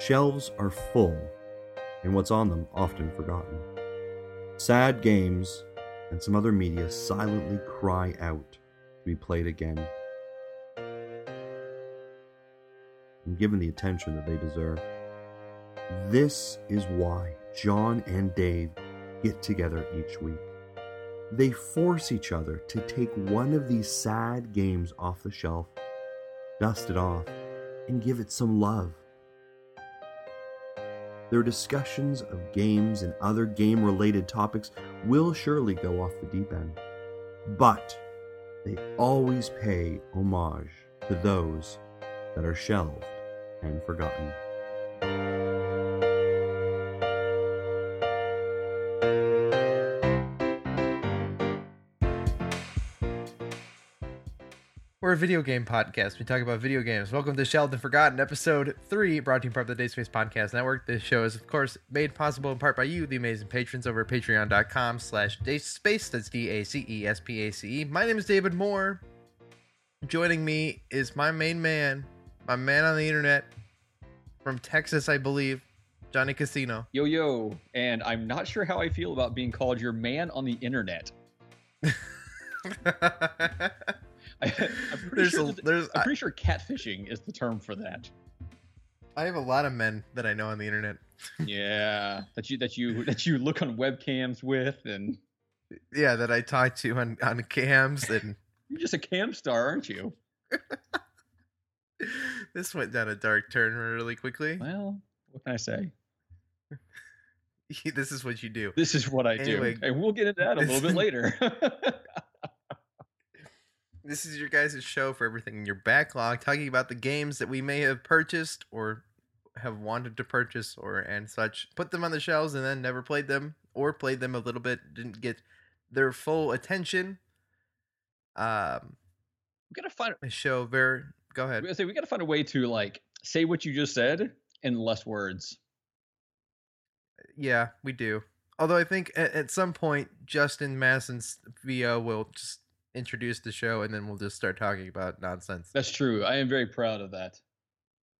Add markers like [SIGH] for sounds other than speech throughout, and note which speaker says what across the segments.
Speaker 1: Shelves are full, and what's on them often forgotten. Sad games and some other media silently cry out to be played again and given the attention that they deserve. This is why John and Dave get together each week. They force each other to take one of these sad games off the shelf, dust it off, and give it some love. Their discussions of games and other game related topics will surely go off the deep end, but they always pay homage to those that are shelved and forgotten.
Speaker 2: We're a video game podcast. We talk about video games. Welcome to Shelved and Forgotten, episode three, brought to you in part of the Dacespace Podcast Network. This show is, of course, made possible in part by you, the amazing patrons, over at patreon.com slash dacespace. That's D-A-C-E-S-P-A-C-E. My name is David Moore. Joining me is my main man, my man on the internet, from Texas, I believe, Johnny Casino.
Speaker 3: Yo, yo. And I'm not sure how I feel about being called your man on the internet. [LAUGHS] [LAUGHS] I, am pretty,
Speaker 2: There's
Speaker 3: sure,
Speaker 2: a- there's-
Speaker 3: I'm pretty sure catfishing is the term for that.
Speaker 2: I have a lot of men that I know on the internet. [LAUGHS]
Speaker 3: Yeah, that you that you that you look on webcams with, and
Speaker 2: Yeah, that I talk to on, on cams and [LAUGHS]
Speaker 3: you're just a cam star, aren't you?
Speaker 2: this went down a dark turn really quickly.
Speaker 3: Well, what can I say?
Speaker 2: this is what you do.
Speaker 3: This is what I
Speaker 2: Anyway,
Speaker 3: do, and we'll get into that a little bit later.
Speaker 2: This is your guys' show for everything in your backlog, talking about the games that we may have purchased or have wanted to purchase or and such. Put them on the shelves and then never played them, or played them a little bit, didn't get their full attention. Um,
Speaker 3: we gotta find.
Speaker 2: a show very. Go ahead.
Speaker 3: gonna say we gotta find a way to like say what you just said in less words.
Speaker 2: Yeah, we do. Although I think at, at some point Justin Masson's VO will just introduce the show and then we'll just start talking about nonsense.
Speaker 3: That's true. I am very proud of that.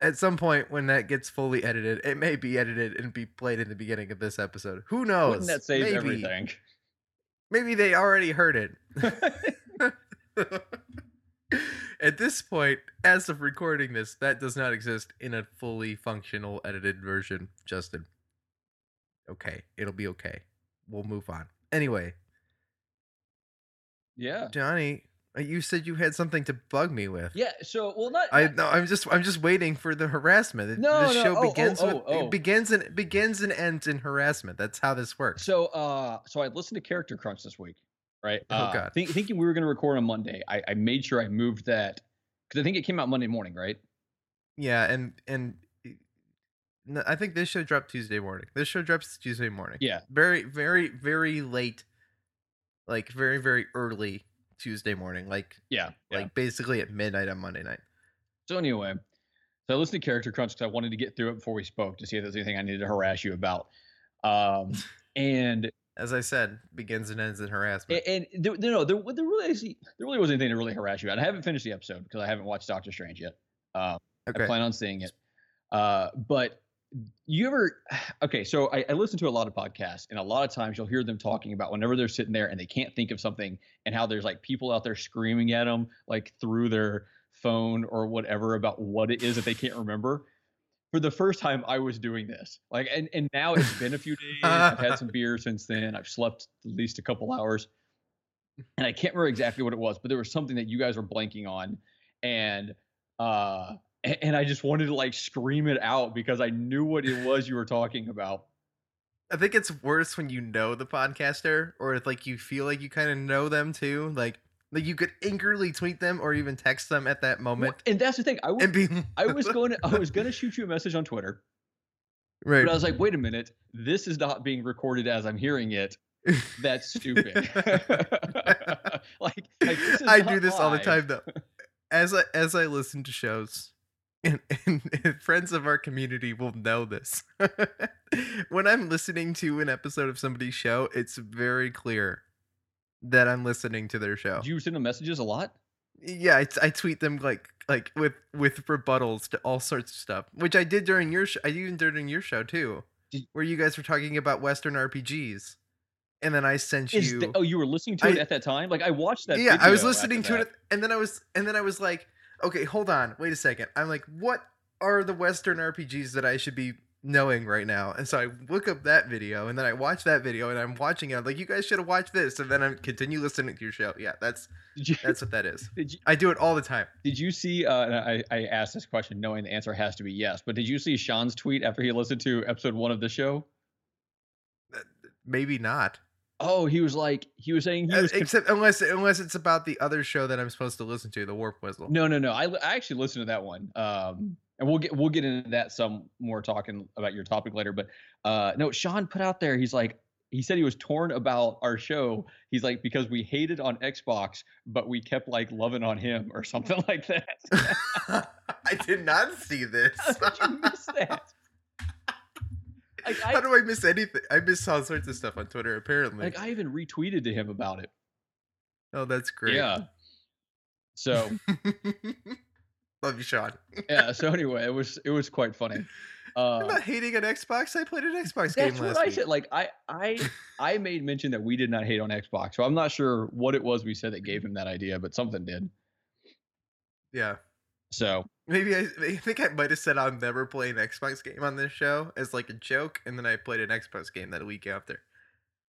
Speaker 2: At some point when that gets fully edited, it may be edited and be played in the beginning of this episode. Who knows?
Speaker 3: Wouldn't that save
Speaker 2: maybe,
Speaker 3: everything?
Speaker 2: Maybe they already heard it. [LAUGHS] [LAUGHS] At this point, as of recording this, that does not exist in a fully functional edited version, Justin. Okay, it'll be okay. We'll move on. Anyway,
Speaker 3: yeah.
Speaker 2: Johnny, uh, you said you had something to bug me with.
Speaker 3: Yeah. So, well, not.
Speaker 2: I no, I'm just I'm just waiting for the harassment.
Speaker 3: No,
Speaker 2: the
Speaker 3: no,
Speaker 2: show
Speaker 3: oh, oh,
Speaker 2: begins with
Speaker 3: oh, oh.
Speaker 2: it begins and begins and ends in harassment. That's how this works.
Speaker 3: So, uh, so I listened to Character Crunch this week, right?
Speaker 2: Oh,
Speaker 3: uh,
Speaker 2: God.
Speaker 3: think- thinking we were going to record on Monday, I, I made sure I moved that because I think it came out Monday morning, right?
Speaker 2: Yeah, and and I think this show dropped Tuesday morning. This show drops Tuesday morning.
Speaker 3: Yeah.
Speaker 2: Very, very, very late, like very, very early Tuesday morning, like
Speaker 3: Yeah. yeah.
Speaker 2: like basically at midnight on Monday night.
Speaker 3: So anyway, so I listened to Character Crunch because I wanted to get through it before we spoke to see if there's anything I needed to harass you about. Um, [LAUGHS] and
Speaker 2: As I said, begins and ends in harassment.
Speaker 3: and, and there, there, no, there, there really actually, there really wasn't anything to really harass you about. I haven't finished the episode because I haven't watched Doctor Strange yet. Um,
Speaker 2: okay.
Speaker 3: I plan on seeing it. Uh, but you ever [SIGHS] okay? So I, I listen to a lot of podcasts, and a lot of times you'll hear them talking about whenever they're sitting there and they can't think of something, and how there's like people out there screaming at them like through their phone or whatever about what it is that they can't remember. For the first time, I was doing this. Like, and and now it's been a few days. I've had some [LAUGHS] beer since then. I've slept at least a couple hours, and I can't remember exactly what it was, but there was something that you guys were blanking on, and uh and I just wanted to like scream it out because I knew what it was you were talking about.
Speaker 2: I think it's worse when you know the podcaster, or if like you feel like you kind of know them too. Like like you could angrily tweet them or even text them at that
Speaker 3: Well,
Speaker 2: moment
Speaker 3: and that's the thing. I was
Speaker 2: be. [LAUGHS]
Speaker 3: I was going to I was going to shoot you a message on Twitter,
Speaker 2: right.
Speaker 3: but I was like, wait a minute, this is not being recorded as I'm hearing it. That's stupid. [LAUGHS] [LAUGHS] like, like, this is
Speaker 2: I do this all the time though. As I as I listen to shows, and, and, and friends of our community will know this. [LAUGHS] when I'm listening to an episode of somebody's show, it's very clear that I'm listening to their show.
Speaker 3: Do you send them messages a lot?
Speaker 2: Yeah, I, I tweet them like like with with rebuttals to all sorts of stuff, which I did during your show. I even did during your show too,
Speaker 3: Did-
Speaker 2: where you guys were talking about Western RPGs, and then I sent you.
Speaker 3: the- oh, you were listening to it at that time? Like I watched that.
Speaker 2: yeah, I was listening to
Speaker 3: that.
Speaker 2: it, and then I was and then I was like, okay, hold on, wait a second. I'm like, what are the Western RPGs that I should be knowing right now? And so I look up that video, and then I watch that video, and I'm watching it. I'm like, you guys should have watched this, and then I continue listening to your show. Yeah, that's
Speaker 3: you,
Speaker 2: that's what that is. [LAUGHS]
Speaker 3: did you
Speaker 2: I do it all the time.
Speaker 3: did you see? Uh, and I I asked this question knowing the answer has to be yes, but did you see Sean's tweet after he listened to episode one of the show?
Speaker 2: Maybe not.
Speaker 3: Oh, he was like he was saying he
Speaker 2: Uh,
Speaker 3: was. con-
Speaker 2: except unless unless it's about the other show that I'm supposed to listen to, the Warp Whistle.
Speaker 3: no, no, no. I, I actually listened to that one. Um, and we'll get we'll get into that some more talking about your topic later. But uh, no, Sean put out there. He's like he said he was torn about our show. He's like because we hated on Xbox, but we kept like loving on him or something [LAUGHS] like that. [LAUGHS]
Speaker 2: I did not see this. [LAUGHS]
Speaker 3: How did you miss that? Like [LAUGHS]
Speaker 2: How do I miss anything? I miss all sorts of stuff on Twitter. Apparently.
Speaker 3: like I even retweeted to him about it.
Speaker 2: oh, that's great.
Speaker 3: Yeah. So [LAUGHS]
Speaker 2: Love you, Sean.
Speaker 3: yeah. So [LAUGHS] anyway, it was it was quite funny. Uh,
Speaker 2: I'm not hating an Xbox. I played an Xbox game last
Speaker 3: I
Speaker 2: week.
Speaker 3: said. Like I, I, I made mention that we did not hate on Xbox, so I'm not sure what it was we said that gave him that idea, but something did.
Speaker 2: Yeah.
Speaker 3: So
Speaker 2: Maybe I, I think I might have said I'll never play an Xbox game on this show as like a joke, and then I played an Xbox game that week after.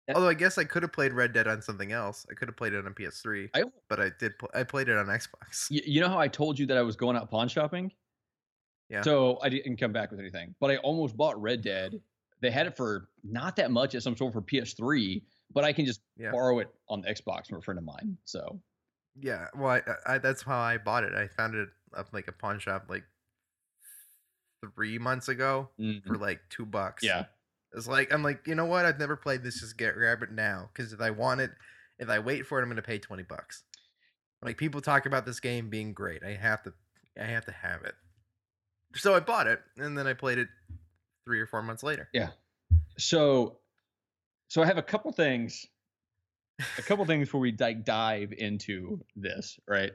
Speaker 3: Yeah.
Speaker 2: Although I guess I could have played Red Dead on something else. I could have played it on PS3,
Speaker 3: I,
Speaker 2: but I did. Pl- I played it on Xbox.
Speaker 3: y- you know how I told you that I was going out pawn shopping?
Speaker 2: Yeah.
Speaker 3: So I didn't come back with anything, but I almost bought Red Dead. They had it for not that much at some store for PS3, but I can just
Speaker 2: Yeah.
Speaker 3: borrow it on the Xbox from a friend of mine. So
Speaker 2: Yeah, well, I, I, that's how I bought it. I found it up like a pawn shop like three months ago
Speaker 3: mm,
Speaker 2: for like two bucks.
Speaker 3: yeah,
Speaker 2: it's like I'm like, you know what? I've never played this. Just get grab it now, because if I want it, if I wait for it, I'm gonna pay twenty bucks. Like people talk about this game being great, I have to, I have to have it. So I bought it, and then I played it three or four months later.
Speaker 3: yeah. So, so I have a couple things, a couple things before we like dive into this, right?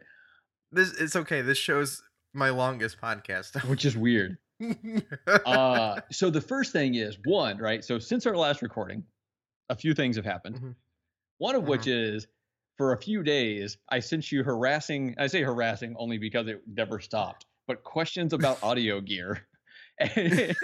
Speaker 2: This it's okay. This show's my longest podcast.
Speaker 3: Which is weird. [LAUGHS] uh so the first thing is one right so since our last recording a few things have happened
Speaker 2: Mhm.
Speaker 3: one of which is for a few days i sent you harassing i say harassing only because it never stopped but questions about audio gear [LAUGHS] [LAUGHS] you-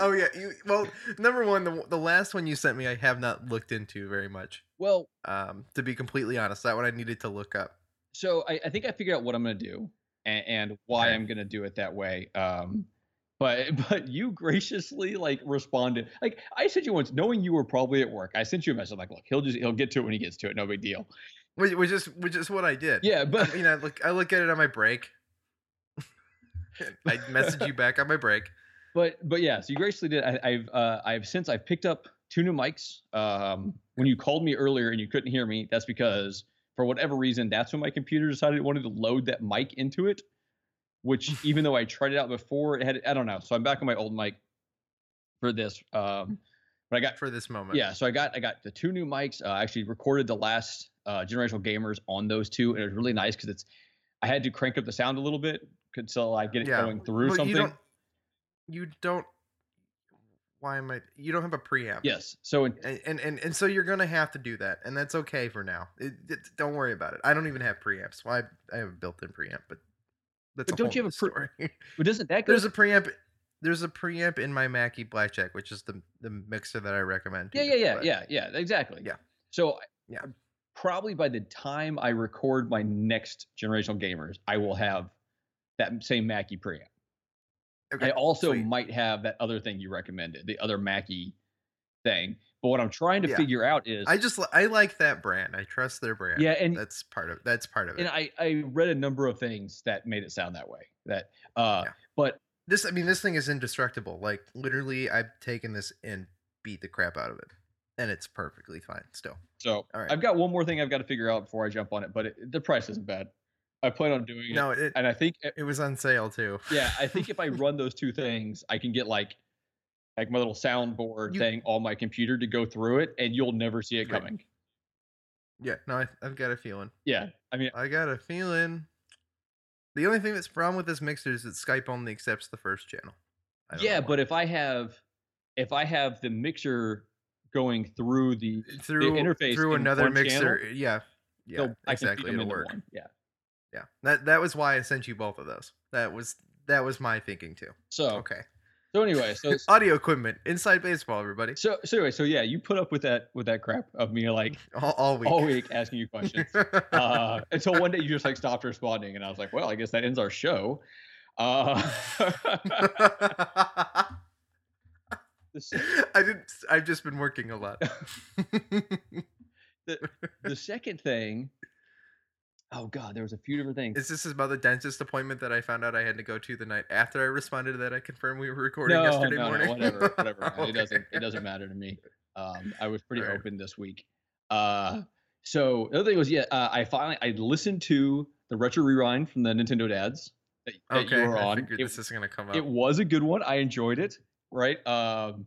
Speaker 2: oh yeah, you well number one, the the last one you sent me, I have not looked into very much.
Speaker 3: Well
Speaker 2: Um, to be completely honest, that one I needed to look up.
Speaker 3: so I, I think i figured out what i'm going to do and, and why
Speaker 2: Okay.
Speaker 3: i'm going to do it that way um but [LAUGHS] but you graciously like responded like i sent you once knowing you were probably at work i sent you a message I'm like look he'll just he'll get to it when he gets to it no big deal
Speaker 2: Which, which is which is what I did.
Speaker 3: yeah but
Speaker 2: I mean, I look I look at it on my break. [LAUGHS] I message you back on my break.
Speaker 3: but but yeah so you graciously did I, i've uh i've since i've picked up two new mics um when you called me earlier and you couldn't hear me that's because for whatever reason that's when my computer decided it wanted to load that mic into it which [LAUGHS] even though i tried it out before it had i don't know so i'm back on my old mic for this um but i got
Speaker 2: for this moment.
Speaker 3: yeah so i got i got the two new mics uh, i actually recorded the last uh generational gamers on those two and it was really nice because it's i had to crank up the sound a little bit until i get it
Speaker 2: Yeah.
Speaker 3: going through something
Speaker 2: You don't, you don't. Why am I? You don't have a preamp.
Speaker 3: yes so in,
Speaker 2: And, and and and so you're gonna have to do that, and that's okay for now. It, it- don't worry about it. I don't even have preamps. Well, I, I have a built-in preamp, but that's
Speaker 3: But
Speaker 2: a
Speaker 3: don't you have a
Speaker 2: story. [LAUGHS]
Speaker 3: but doesn't that go
Speaker 2: there's a preamp. There's a preamp in my Mackie Blackjack, which is the the mixer that I recommend.
Speaker 3: Yeah, yeah, yeah,
Speaker 2: but-
Speaker 3: yeah, yeah, exactly.
Speaker 2: Yeah.
Speaker 3: So
Speaker 2: Yeah.
Speaker 3: Uh, probably by the time I record my next generational gamers, I will have that same Mackie preamp.
Speaker 2: Okay,
Speaker 3: I also
Speaker 2: sweet.
Speaker 3: might have that other thing you recommended, the other Mackie thing. But what I'm trying to
Speaker 2: Yeah.
Speaker 3: figure out is
Speaker 2: I just I like that brand. I trust their brand.
Speaker 3: yeah, and
Speaker 2: that's part of that's part of it.
Speaker 3: and I I read a number of things that made it sound that way. That uh,
Speaker 2: Yeah.
Speaker 3: but
Speaker 2: this I mean this thing is indestructible. Like literally, I've taken this and beat the crap out of it, and it's perfectly fine still.
Speaker 3: so
Speaker 2: All right.
Speaker 3: I've got one more thing I've got to figure out before I jump on it. But it, the price isn't bad. I plan on doing it,
Speaker 2: No, it
Speaker 3: and I think
Speaker 2: it was on sale too.
Speaker 3: yeah, I think if I [LAUGHS] run those two things, I can get like like my little soundboard
Speaker 2: You-
Speaker 3: thing on my computer to go through it, and you'll never see it
Speaker 2: Right.
Speaker 3: coming.
Speaker 2: Yeah, no, I, I've got a feeling.
Speaker 3: Yeah, I mean,
Speaker 2: I got a feeling. The only thing that's wrong with this mixer is that Skype only accepts the first channel.
Speaker 3: Yeah, but if I have, if I have the mixer going through the,
Speaker 2: through
Speaker 3: interface
Speaker 2: through another mixer,
Speaker 3: channel,
Speaker 2: yeah, yeah,
Speaker 3: so I can feed
Speaker 2: exactly, it'll work.
Speaker 3: one. Yeah.
Speaker 2: Yeah, that that was why I sent you both of those. That was that was my thinking too.
Speaker 3: So
Speaker 2: Okay,
Speaker 3: so anyway, so [LAUGHS]
Speaker 2: audio equipment inside baseball, everybody,
Speaker 3: so so anyway, so yeah, you put up with that with that crap of me like [LAUGHS]
Speaker 2: all, all week.
Speaker 3: all week asking you questions. [LAUGHS] uh, until one day you just like stopped responding, and I was like, well, I guess that ends our show. Uh,
Speaker 2: I didn't. I've just been working a lot.
Speaker 3: the, the second thing, oh god, there was a few different things.
Speaker 2: Is this about the dentist appointment that I found out I had to go to the night after I responded to that? I confirmed we were recording
Speaker 3: no,
Speaker 2: yesterday
Speaker 3: no,
Speaker 2: morning.
Speaker 3: no, whatever, whatever. [LAUGHS]
Speaker 2: Okay.
Speaker 3: It doesn't it doesn't matter to me. Um, I was pretty
Speaker 2: Alright.
Speaker 3: open this week. Uh, so the other thing was, yeah, uh, I finally I listened to the retro rewind from the Nintendo Dads that, that
Speaker 2: Okay,
Speaker 3: you were on. It-
Speaker 2: this is gonna come up.
Speaker 3: it was a good one. I enjoyed it. Right. Um,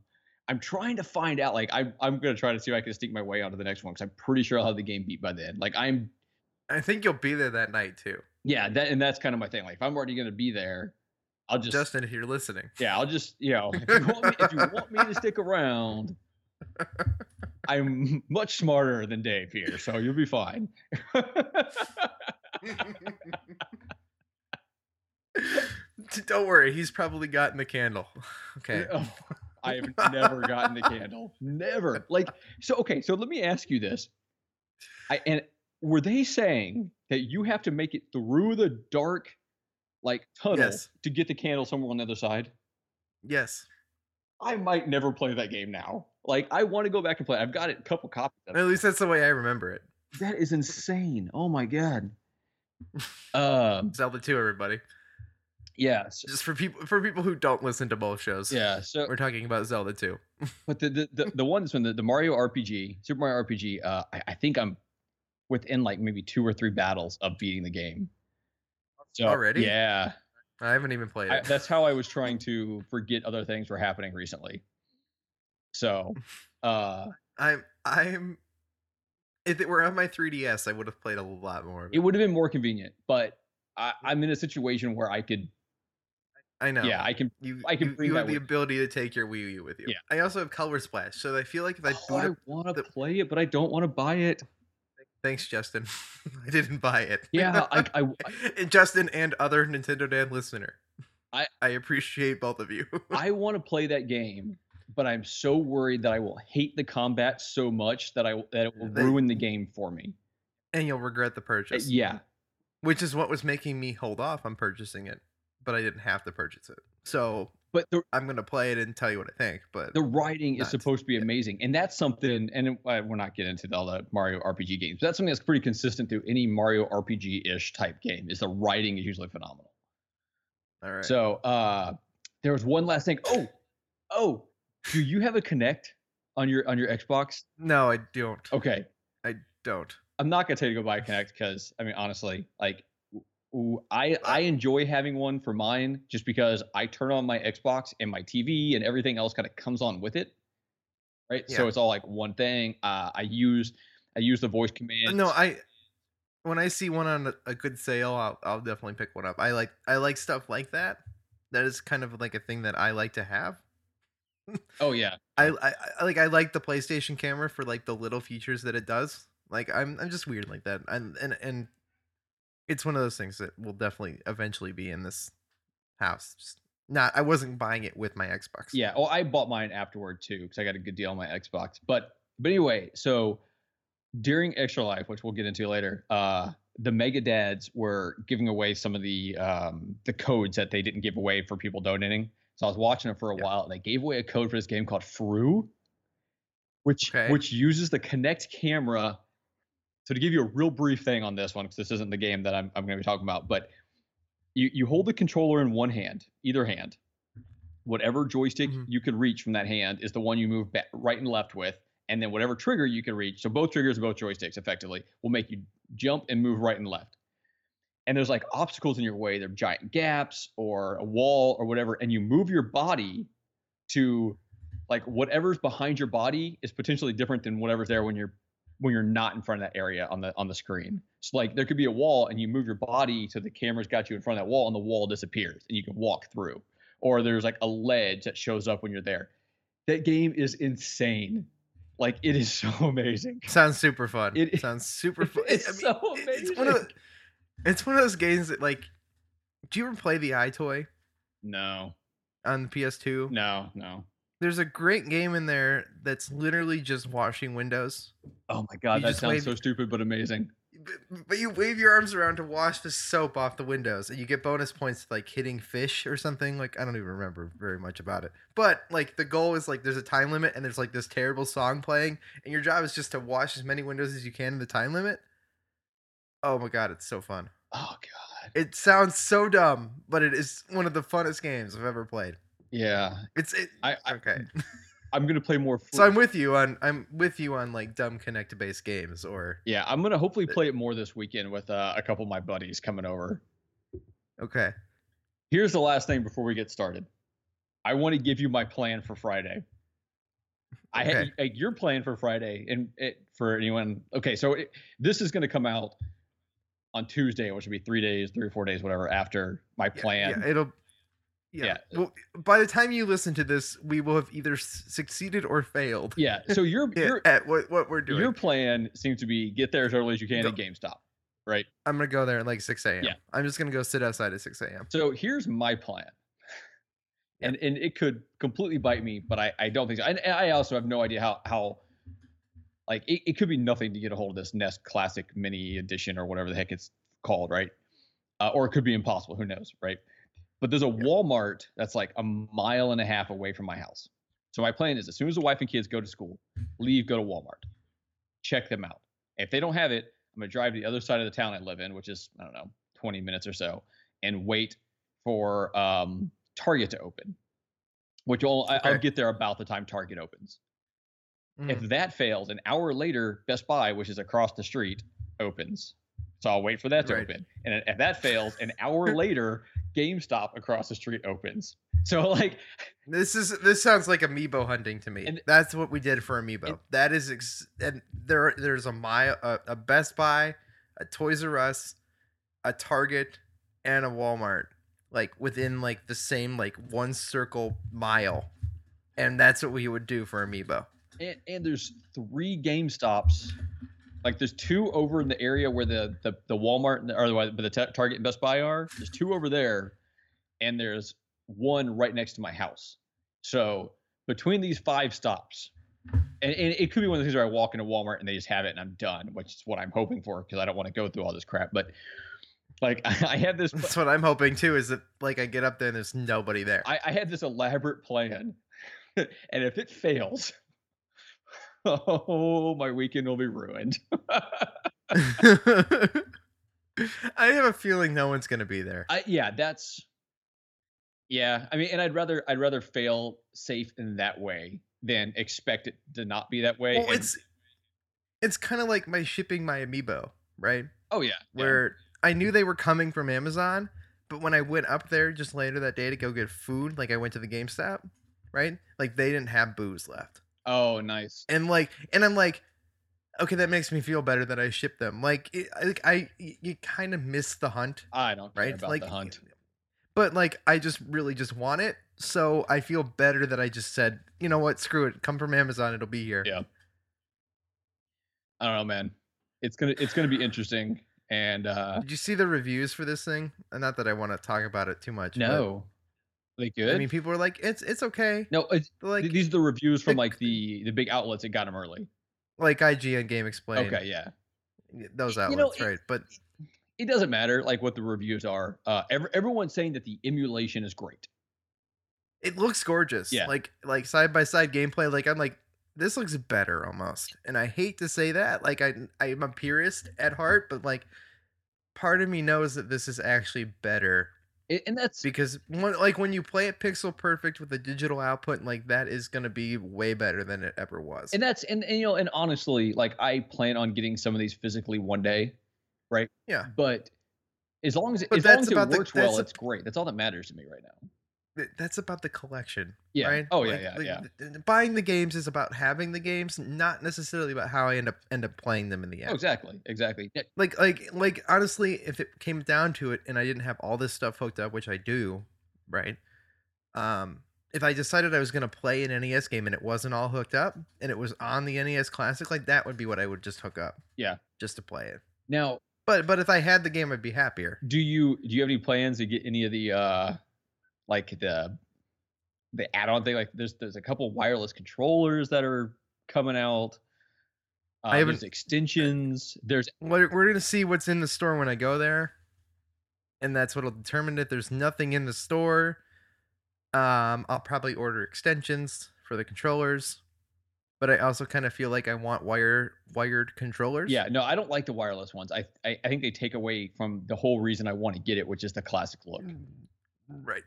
Speaker 3: I'm trying to find out. Like, I, I'm gonna try to see if I can sneak my way onto the next one because I'm pretty sure I'll have the game beat by then. Like, I'm
Speaker 2: I think you'll be there that night too,
Speaker 3: yeah. That and that's kind of my thing. Like, if I'm already gonna be there, I'll just
Speaker 2: Justin. If you're listening,
Speaker 3: yeah. I'll just you know if you want me, if you want me to stick around, [LAUGHS] I'm much smarter than Dave here, so you'll be fine. [LAUGHS]
Speaker 2: don't worry. He's probably gotten the candle. Okay. [LAUGHS]
Speaker 3: Oh, I have never gotten the candle. Never. Like so. Okay. So let me ask you this. I and were they saying that you have to make it through the dark, like tunnel,
Speaker 2: Yes.
Speaker 3: to get the candle somewhere on the other side?
Speaker 2: Yes.
Speaker 3: I might never play that game now. Like I want to go back and play. I've got it a couple copies. Of.
Speaker 2: At least that's the way I remember it.
Speaker 3: That is insane. Oh my god. Um. [LAUGHS]
Speaker 2: Zelda 2, everybody.
Speaker 3: Yeah. So,
Speaker 2: Just for people for people who don't listen to both shows.
Speaker 3: yeah. So
Speaker 2: We're talking about Zelda 2.
Speaker 3: But the the the, the one that's one the, the Mario RPG, Super Mario RPG, uh, I, I think I'm within like maybe two or three battles of beating the game. So
Speaker 2: Already?
Speaker 3: yeah,
Speaker 2: I haven't even played
Speaker 3: I,
Speaker 2: it.
Speaker 3: that's how I was trying [LAUGHS] to forget other things were happening recently. So, [LAUGHS] uh,
Speaker 2: I'm I'm if it were on my 3DS, I would have played a lot more.
Speaker 3: It
Speaker 2: it.
Speaker 3: would have been more convenient, but I, I'm in a situation where I could,
Speaker 2: I know.
Speaker 3: yeah, I can.
Speaker 2: You,
Speaker 3: I can
Speaker 2: you, you have the ability to take your Wii U with you.
Speaker 3: Yeah.
Speaker 2: I also have Color Splash, so I feel like if I
Speaker 3: Oh,
Speaker 2: boot
Speaker 3: I want to
Speaker 2: the-
Speaker 3: play it, but I don't want to buy it.
Speaker 2: Thanks Justin, [LAUGHS] I didn't buy it.
Speaker 3: Yeah, I, I, [LAUGHS]
Speaker 2: And Justin and other Nintendo Dad listener,
Speaker 3: I- [LAUGHS]
Speaker 2: I appreciate both of you.
Speaker 3: I want to play that game, but I'm so worried that I will hate the combat so much that I that it will ruin the game for me.
Speaker 2: and you'll regret the
Speaker 3: Uh,
Speaker 2: purchase.
Speaker 3: yeah,
Speaker 2: which is what was making me hold off on purchasing it, but I didn't have to purchase it. So
Speaker 3: but the
Speaker 2: I'm gonna play it and tell you what I think. But
Speaker 3: the writing is supposed to be amazing, and that's something. And it- uh, we're not getting into all the Mario RPG games. But that's something that's pretty consistent through any Mario RPG ish type game. Is the writing is usually phenomenal.
Speaker 2: all right.
Speaker 3: So uh, there was one last thing. Oh, oh, do you have a Kinect on your on your Xbox?
Speaker 2: no, I don't.
Speaker 3: Okay,
Speaker 2: I don't.
Speaker 3: I'm not gonna tell you to go buy a Kinect because I mean honestly, like w- I I enjoy having one for mine just because I turn on my Xbox and my TV and everything else kind of comes on with it, right? So it's all like one thing. Uh, I use I use the voice command.
Speaker 2: No, I. When I see one on a, a good sale, I'll I'll definitely pick one up. I like I like stuff like that. That is kind of like a thing that I like to have.
Speaker 3: Oh yeah, [LAUGHS]
Speaker 2: I, I I- like I like the PlayStation camera for like the little features that it does. Like I'm I'm just weird like that. And and and it's one of those things that will definitely eventually be in this house. Just not I wasn't buying it with my Xbox.
Speaker 3: yeah. Oh, I bought mine afterward too because I got a good deal on my Xbox. But but anyway, so during Extra Life, which we'll get into later, uh, the Mega Dads were giving away some of the um, the codes that they didn't give away for people donating. So I was watching it for a
Speaker 2: Yeah.
Speaker 3: while, and they gave away a code for this game called Fru, which
Speaker 2: Okay.
Speaker 3: which uses the Kinect camera. So to give you a real brief thing on this one, because this isn't the game that I'm I'm going to be talking about, but you you hold the controller in one hand, either hand. Whatever joystick
Speaker 2: Mhm.
Speaker 3: you can reach from that hand is the one you move back, right and left with, and then whatever trigger you can reach. So both triggers, both joysticks, effectively, will make you jump and move right and left. And there's like obstacles in your way. There are giant gaps or a wall or whatever, and you move your body to like whatever's behind your body is potentially different than whatever's there when you're when you're not in front of that area on the on the screen. So like there could be a wall and you move your body so the camera's got you in front of that wall and the wall disappears and you can walk through. Or there's like a ledge that shows up when you're there. That game is insane. Like it is [LAUGHS] so amazing.
Speaker 2: Sounds super fun.
Speaker 3: It-
Speaker 2: It sounds super [LAUGHS] fun.
Speaker 3: It's
Speaker 2: I mean,
Speaker 3: so
Speaker 2: it- It's one of
Speaker 3: amazing.
Speaker 2: it's one of those games that like. Do you ever play the EyeToy
Speaker 3: No,
Speaker 2: on the PS2?
Speaker 3: no, no.
Speaker 2: There's a great game in there that's literally just washing windows.
Speaker 3: Oh my god,
Speaker 2: You
Speaker 3: that sounds
Speaker 2: wave-
Speaker 3: so stupid but amazing.
Speaker 2: But- But you wave your arms around to wash the soap off the windows, and you get bonus points like hitting fish or something. Like I don't even remember very much about it. But like the goal is like there's a time limit, and there's like this terrible song playing, and your job is just to wash as many windows as you can in the time limit. Oh my god, it's so fun!
Speaker 3: Oh god.
Speaker 2: It sounds so dumb, but it is one of the funnest games I've ever played.
Speaker 3: Yeah.
Speaker 2: It's it.
Speaker 3: I, I
Speaker 2: Okay, [LAUGHS]
Speaker 3: I'm gonna play more.
Speaker 2: so I'm with you on I'm with you on like dumb Kinect based games or
Speaker 3: yeah, I'm gonna hopefully play it more this weekend with uh, a couple of my buddies coming over.
Speaker 2: okay.
Speaker 3: Here's the last thing before we get started. I want to give you my plan for Friday. I had
Speaker 2: Okay.
Speaker 3: like, your plan for Friday, and it, for anyone. Okay, so it, this is going to come out on Tuesday, which would be three days, three or four days, whatever, after my
Speaker 2: Yeah,
Speaker 3: plan.
Speaker 2: Yeah, it'll. Yeah.
Speaker 3: Yeah.
Speaker 2: Well, by the time you listen to this, we will have either succeeded or failed.
Speaker 3: Yeah. So your [LAUGHS] your
Speaker 2: at what what we're doing.
Speaker 3: your plan seems to be get there as early as you can
Speaker 2: Go.
Speaker 3: at GameStop, right?
Speaker 2: I'm gonna go there at like 6 a.m.
Speaker 3: Yeah.
Speaker 2: I'm just gonna go sit outside at 6 a.m.
Speaker 3: So here's my plan.
Speaker 2: Yeah.
Speaker 3: And and it could completely bite me, but I, I don't think so. And, and I also have no idea how how like it, it could be nothing to get a hold of this NES Classic Mini Edition or whatever the heck it's called, right? Uh, or it could be impossible. Who knows, right? But there's a Walmart that's like a mile and a half away from my house. So my plan is as soon as the wife and kids go to school, leave, go to Walmart, check them out. If they don't have it, I'm gonna drive to the other side of the town I live in, which is I don't know, 20 minutes or so, and wait for um, Target to open. Which will I, I'll get there about the time Target opens.
Speaker 2: Mm.
Speaker 3: If that fails, an hour later, Best Buy, which is across the street, opens. So I'll wait for that to
Speaker 2: Right.
Speaker 3: open. And if that fails, an hour [LAUGHS] later, GameStop across the street opens. So like
Speaker 2: This is this sounds like amiibo hunting to me.
Speaker 3: And-
Speaker 2: That's what we did for amiibo.
Speaker 3: And-
Speaker 2: that is ex- and there there's a mile a, a Best Buy, a Toys R Us, a Target, and a Walmart like within like the same like one circle mile, and that's what we would do for amiibo.
Speaker 3: and, and there's three GameStops. Like there's two over in the area where the the, the Walmart and the, or the, the Target and Best Buy are. There's two over there, and there's one right next to my house. So between these five stops, and, and it could be one of the things where I walk into Walmart and they just have it and I'm done, which is what I'm hoping for because I don't want to go through all this crap. But like [LAUGHS] I have this,
Speaker 2: That's what I'm hoping too. Is that like I get up there and there's nobody there.
Speaker 3: I, I had this elaborate plan, [LAUGHS] and if it fails, oh, my weekend will be ruined. [LAUGHS]
Speaker 2: I have a feeling no one's gonna be there.
Speaker 3: I, yeah, that's yeah. I mean, and I'd rather I'd rather fail safe in that way than expect it to not be that way.
Speaker 2: Well,
Speaker 3: and-
Speaker 2: it's it's kind of like my shipping my amiibo, right?
Speaker 3: oh yeah, yeah.
Speaker 2: Where I knew mm-hmm. they were coming from Amazon, but when I went up there just later that day to go get food, like I went to the GameStop, right? Like they didn't have booze left,
Speaker 3: oh nice.
Speaker 2: and like, and I'm like, okay, that makes me feel better that I shipped them. Like, it, I, like I, you kind of miss the hunt,
Speaker 3: I don't
Speaker 2: right?
Speaker 3: about
Speaker 2: like
Speaker 3: the hunt.
Speaker 2: But like, I just really just want it, so I feel better that I just said, you know what, screw it, come from Amazon, it'll be here.
Speaker 3: Yeah. I don't know, man. It's gonna it's gonna be interesting. And uh
Speaker 2: Did you see the reviews for this thing? Not that I want to talk about it too much.
Speaker 3: no, Are they good.
Speaker 2: I mean, people are like, it's it's okay.
Speaker 3: no, it's,
Speaker 2: They're like
Speaker 3: these are the reviews from
Speaker 2: like-
Speaker 3: like the the big outlets that got them early.
Speaker 2: like IGN Game Explained.
Speaker 3: Okay, yeah.
Speaker 2: those
Speaker 3: You
Speaker 2: outlets,
Speaker 3: know, it-
Speaker 2: right? But
Speaker 3: it doesn't matter like what the reviews are. Uh, every, everyone's saying that the emulation is great.
Speaker 2: it looks gorgeous.
Speaker 3: Yeah.
Speaker 2: like like side by side gameplay. Like I'm like, this looks better almost. And I hate to say that. Like I I'm a purist at heart, but like part of me knows that this is actually better
Speaker 3: It, and that's
Speaker 2: because one, like when you play it pixel perfect with a digital output, like that is gonna be way better than it ever was.
Speaker 3: and that's and, and you know and honestly, like I plan on getting some of these physically one day, right?
Speaker 2: Yeah.
Speaker 3: But as long as
Speaker 2: But
Speaker 3: as long as it
Speaker 2: about the-
Speaker 3: works well,
Speaker 2: that's a-
Speaker 3: it's great. That's all that matters to me right now.
Speaker 2: Th- that's about the collection.
Speaker 3: Yeah.
Speaker 2: Right?
Speaker 3: Oh, yeah,
Speaker 2: Like,
Speaker 3: yeah,
Speaker 2: like,
Speaker 3: yeah.
Speaker 2: th- Buying the games is about having the games, not necessarily about how I end up end up playing them in the end.
Speaker 3: Oh, exactly, exactly. Yeah,
Speaker 2: Like like like honestly, if it came down to it and I didn't have all this stuff hooked up, which I do, right? Um if I decided I was gonna play an NES game and it wasn't all hooked up and it was on the NES Classic, like that would be what I would just hook up.
Speaker 3: Yeah.
Speaker 2: Just to play it.
Speaker 3: Now,
Speaker 2: But but if I had the game I'd be happier.
Speaker 3: do you do you have any plans to get any of the uh like the the add-on thing? Like, there's there's a couple wireless controllers that are coming out. Uh,
Speaker 2: I haven't-
Speaker 3: there's extensions. There's [LAUGHS]
Speaker 2: We're, we're gonna see what's in the store when I go there, and that's what'll determine if there's nothing in the store. Um, I'll probably order extensions for the controllers, but I also kind of feel like I want wire wired controllers.
Speaker 3: yeah, no, I don't like the wireless ones. I I, I think they take away from the whole reason I want to get it, which is the classic look.
Speaker 2: right.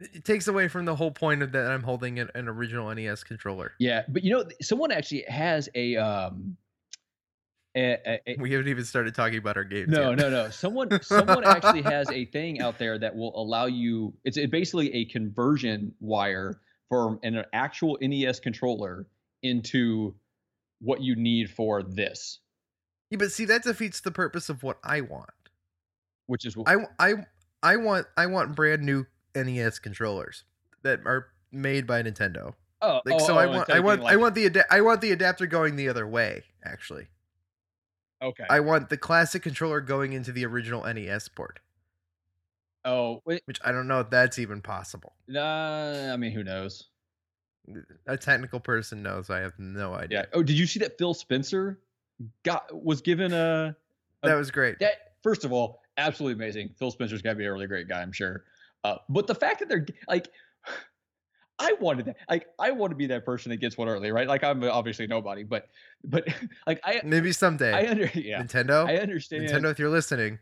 Speaker 2: It takes away from the whole point of that I'm holding an, an original NES controller.
Speaker 3: Yeah, but you know, someone actually has a um. A, a, a-
Speaker 2: We haven't even started talking about our games.
Speaker 3: no,
Speaker 2: yet.
Speaker 3: no, no. Someone [LAUGHS] someone actually has a thing out there that will allow you. It's basically a conversion wire from an actual NES controller into what you need for this,
Speaker 2: Yeah, but see that defeats the purpose of what I want.
Speaker 3: which is what
Speaker 2: I I I want I want brand new NES controllers that are made by Nintendo.
Speaker 3: oh,
Speaker 2: Like
Speaker 3: oh,
Speaker 2: so
Speaker 3: oh,
Speaker 2: I
Speaker 3: oh,
Speaker 2: want I want I want the I want the adapter going the other way actually.
Speaker 3: okay.
Speaker 2: I want the classic controller going into the original NES port,
Speaker 3: oh, wait,
Speaker 2: which I don't know if that's even possible.
Speaker 3: nah, I mean, who knows?
Speaker 2: A technical person knows. I have no idea. Yeah.
Speaker 3: Oh, did you see that Phil Spencer got was given a
Speaker 2: That was great.
Speaker 3: that first of all, absolutely amazing. Phil Spencer's got to be a really great guy, I'm sure. Uh, but the fact that they're like, [SIGHS] I wanted that. Like, I want to be that person that gets one early, right? Like, I'm obviously nobody, but but [LAUGHS] like I
Speaker 2: Maybe someday.
Speaker 3: I under yeah
Speaker 2: Nintendo.
Speaker 3: I understand.
Speaker 2: Nintendo, if you're listening.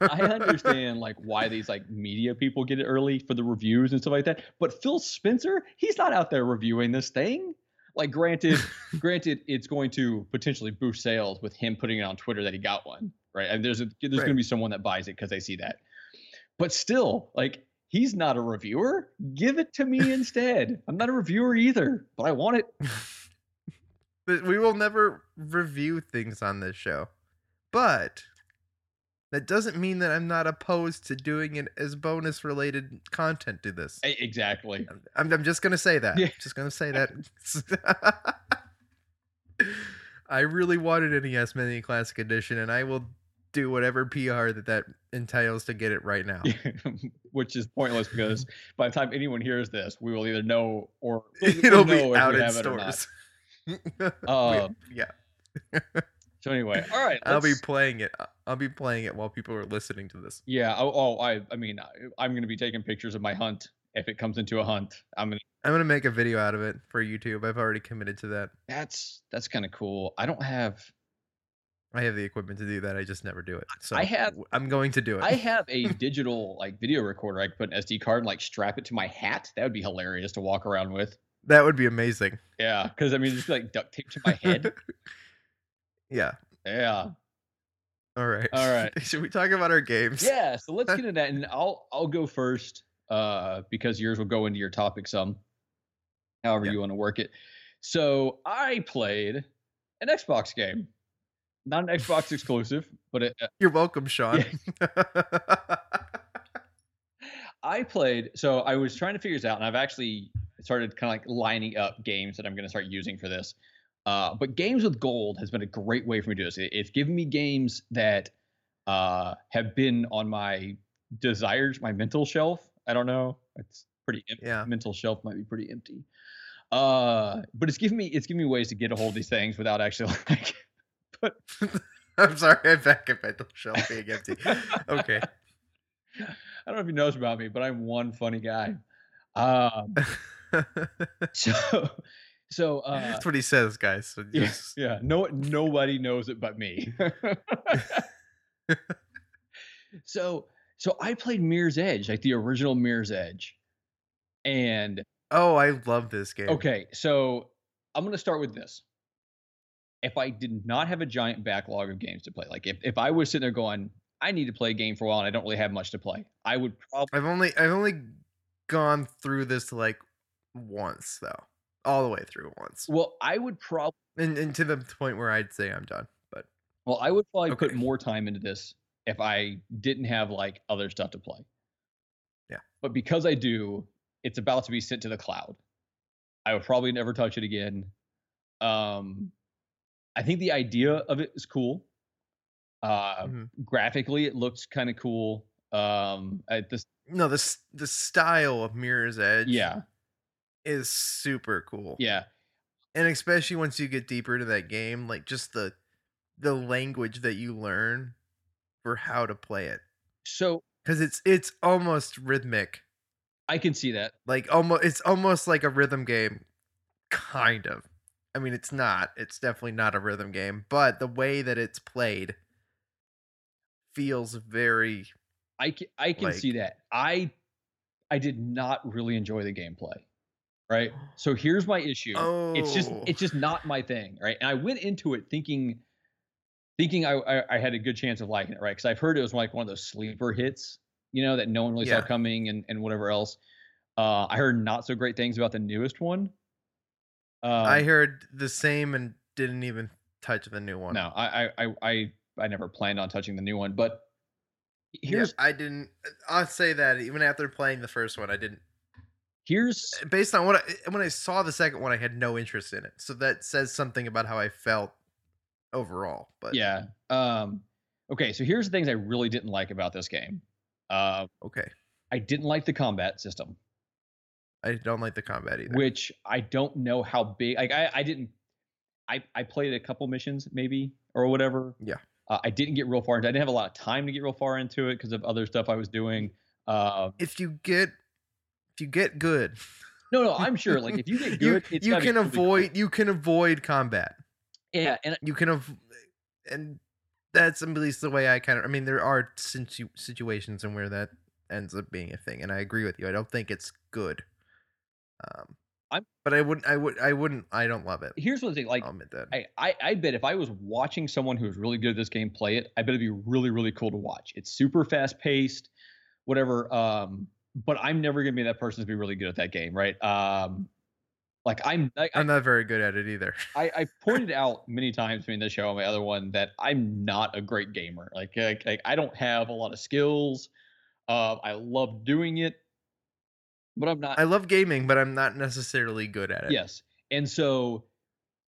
Speaker 3: I [LAUGHS] understand like why these like media people get it early for the reviews and stuff like that. But Phil Spencer, he's not out there reviewing this thing. Like, granted, [LAUGHS] granted, it's going to potentially boost sales with him putting it on Twitter that he got one, right? And there's a, there's going to be someone that buys it because they see that. But still, like, he's not a reviewer. Give it to me instead. [LAUGHS] I'm not a reviewer either, but I want it. [LAUGHS]
Speaker 2: We will never review things on this show. But that doesn't mean that I'm not opposed to doing it as bonus related content to this.
Speaker 3: Exactly.
Speaker 2: I'm, I'm just gonna say that.
Speaker 3: Yeah.
Speaker 2: Just gonna say that. [LAUGHS] I really wanted an ES Mini Classic Edition, and I will do whatever PR that that entails to get it right now. [LAUGHS]
Speaker 3: Which is pointless because [LAUGHS] by the time anyone hears this, we will either know or [LAUGHS]
Speaker 2: It'll be out in stores.
Speaker 3: Uh,
Speaker 2: yeah,
Speaker 3: So anyway, all right.
Speaker 2: I'll be playing it. I'll be playing it while people are listening to this.
Speaker 3: Yeah. Oh, oh I. I mean, I, I'm going to be taking pictures of my hunt if it comes into a hunt. I'm gonna.
Speaker 2: I'm gonna make a video out of it for YouTube. I've already committed to that.
Speaker 3: That's that's kind of cool. I don't have.
Speaker 2: I have the equipment to do that. I just never do it. So
Speaker 3: I have-
Speaker 2: I'm going to do it.
Speaker 3: I [LAUGHS] have a digital like video recorder. I could put an SD card and like strap it to my hat. That would be hilarious to walk around with.
Speaker 2: that would be amazing.
Speaker 3: Yeah, because I mean, just like duct tape to my head. [LAUGHS]
Speaker 2: yeah.
Speaker 3: yeah.
Speaker 2: All right.
Speaker 3: All right. [LAUGHS]
Speaker 2: Should we talk about our games?
Speaker 3: Yeah. So let's get into that, and I'll I'll go first uh, because yours will go into your topic some, however
Speaker 2: Yeah.
Speaker 3: you want to work it. So I played an Xbox game, not an Xbox exclusive, but it, uh,
Speaker 2: You're welcome, Sean. [LAUGHS]
Speaker 3: I played. So I was trying to figure this out, and I've actually started kind of like lining up games that I'm going to start using for this. Uh, but games with gold has been a great way for me to do this. It, it's given me games that uh, have been on my desires, my mental shelf. I don't know. It's pretty empty.
Speaker 2: Yeah.
Speaker 3: Mental shelf might be pretty empty. Uh, but it's given me it's given me ways to get a hold of these things without actually [LAUGHS] like. [LAUGHS]
Speaker 2: I'm sorry, I'm back at mental shelf being empty. Okay. [LAUGHS]
Speaker 3: I don't know if he knows about me, but I'm one funny guy. Um, [LAUGHS] so, so uh,
Speaker 2: That's what he says, guys. So
Speaker 3: yeah, yeah, no, nobody knows it but me. so, so I played Mirror's Edge, like the original Mirror's Edge, and
Speaker 2: Oh, I love this game.
Speaker 3: okay, so I'm gonna start with this. If I did not have a giant backlog of games to play, like if, if I was sitting there going, I need to play a game for a while and I don't really have much to play, I would probably
Speaker 2: I've only I've only gone through this like once though, all the way through once,
Speaker 3: Well, I would probably
Speaker 2: and, and to the point where I'd say I'm done. But
Speaker 3: well, I would probably put more time into this if I didn't have like other stuff to play.
Speaker 2: Yeah.
Speaker 3: But because I do, it's about to be sent to the cloud. I would probably never touch it again. Um I think the idea of it is cool. Uh
Speaker 2: mhm.
Speaker 3: graphically it looks kind of cool. Um I, this
Speaker 2: no, the the style of Mirror's Edge,
Speaker 3: yeah.
Speaker 2: is super cool.
Speaker 3: Yeah.
Speaker 2: and especially once you get deeper into that game, like just the the language that you learn for how to play it,
Speaker 3: So
Speaker 2: because it's it's almost rhythmic,
Speaker 3: I can see that.
Speaker 2: like almost it's almost like a rhythm game, kind of. I mean, it's not. It's definitely not a rhythm game, but the way that it's played feels very.
Speaker 3: I can, I can see that. I I did not really enjoy the gameplay. Right? So here's my issue. It's just
Speaker 2: Oh.
Speaker 3: it's just not my thing, right? And I went into it thinking thinking I I, I had a good chance of liking it, right? Because I've heard it was like one of those sleeper hits, you know, that no one really
Speaker 2: Yeah.
Speaker 3: saw coming and and whatever else. Uh, I heard not so great things about the newest one. Um,
Speaker 2: I heard the same and didn't even touch the new one.
Speaker 3: no, I I I I I never planned on touching the new one, but
Speaker 2: Yeah,
Speaker 3: here's
Speaker 2: I didn't. I'll say that even after playing the first one, I didn't.
Speaker 3: here's
Speaker 2: based on what I, when I saw the second one, I had no interest in it. So that says something about how I felt overall. But
Speaker 3: yeah. Um, okay, so here's the things I really didn't like about this game. Uh,
Speaker 2: okay,
Speaker 3: I didn't like the combat system,
Speaker 2: I don't like the combat either.
Speaker 3: which I don't know how big. Like I, I didn't. I I played a couple missions maybe or whatever.
Speaker 2: Yeah.
Speaker 3: Uh, I didn't get real far into. I didn't have a lot of time to get real far into it because of other stuff I was doing. Uh,
Speaker 2: if you get if you get good, [LAUGHS]
Speaker 3: no, no, I'm [LAUGHS] sure. Like if you get
Speaker 2: you,
Speaker 3: good, it's
Speaker 2: you can
Speaker 3: cool.
Speaker 2: avoid you can avoid combat.
Speaker 3: Yeah, and
Speaker 2: You can av- and that's at least the way I kind of. I mean, there are situ- situations in where that ends up being a thing, and I agree with you. I don't think it's good. Um,
Speaker 3: I'm-
Speaker 2: but I wouldn't. I would. I wouldn't. I don't love it.
Speaker 3: here's what the thing. Like
Speaker 2: I'll admit that.
Speaker 3: I, I I bet if I was watching someone who's really good at this game play it, I bet it'd be really really cool to watch. It's super fast paced, whatever. Um, but I'm never gonna be that person to be really good at that game, right? Um, like I'm I,
Speaker 2: I'm not very good at it either.
Speaker 3: I, I pointed [LAUGHS] out many times between this show and my other one that I'm not a great gamer. Like, like, like I don't have a lot of skills. Uh, I love doing it, but I'm not.
Speaker 2: I love gaming, but I'm not necessarily good at it.
Speaker 3: Yes. And so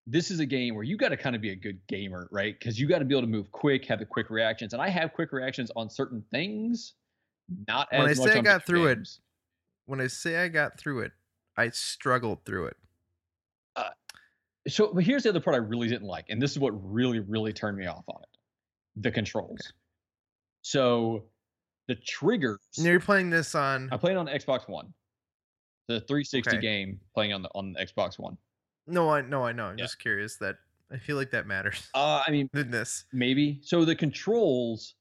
Speaker 3: this is a game where you got to kind of be a good gamer, right? Because you got to be able to move quick, have the quick reactions. And I have quick reactions on certain things, not as
Speaker 2: When I say I got through it. When I say I got through it, I struggled through it.
Speaker 3: Uh, so but here's the other part I really didn't like, and this is what really, really turned me off on it: the controls. So the triggers.
Speaker 2: And you're playing this on.
Speaker 3: I played on Xbox One, the 360
Speaker 2: Okay.
Speaker 3: game, playing on the on the Xbox One.
Speaker 2: No, I no, I know. I'm
Speaker 3: Yeah.
Speaker 2: just curious that I feel like that matters.
Speaker 3: Uh, I mean, [LAUGHS]
Speaker 2: in this.
Speaker 3: Maybe. So the controls,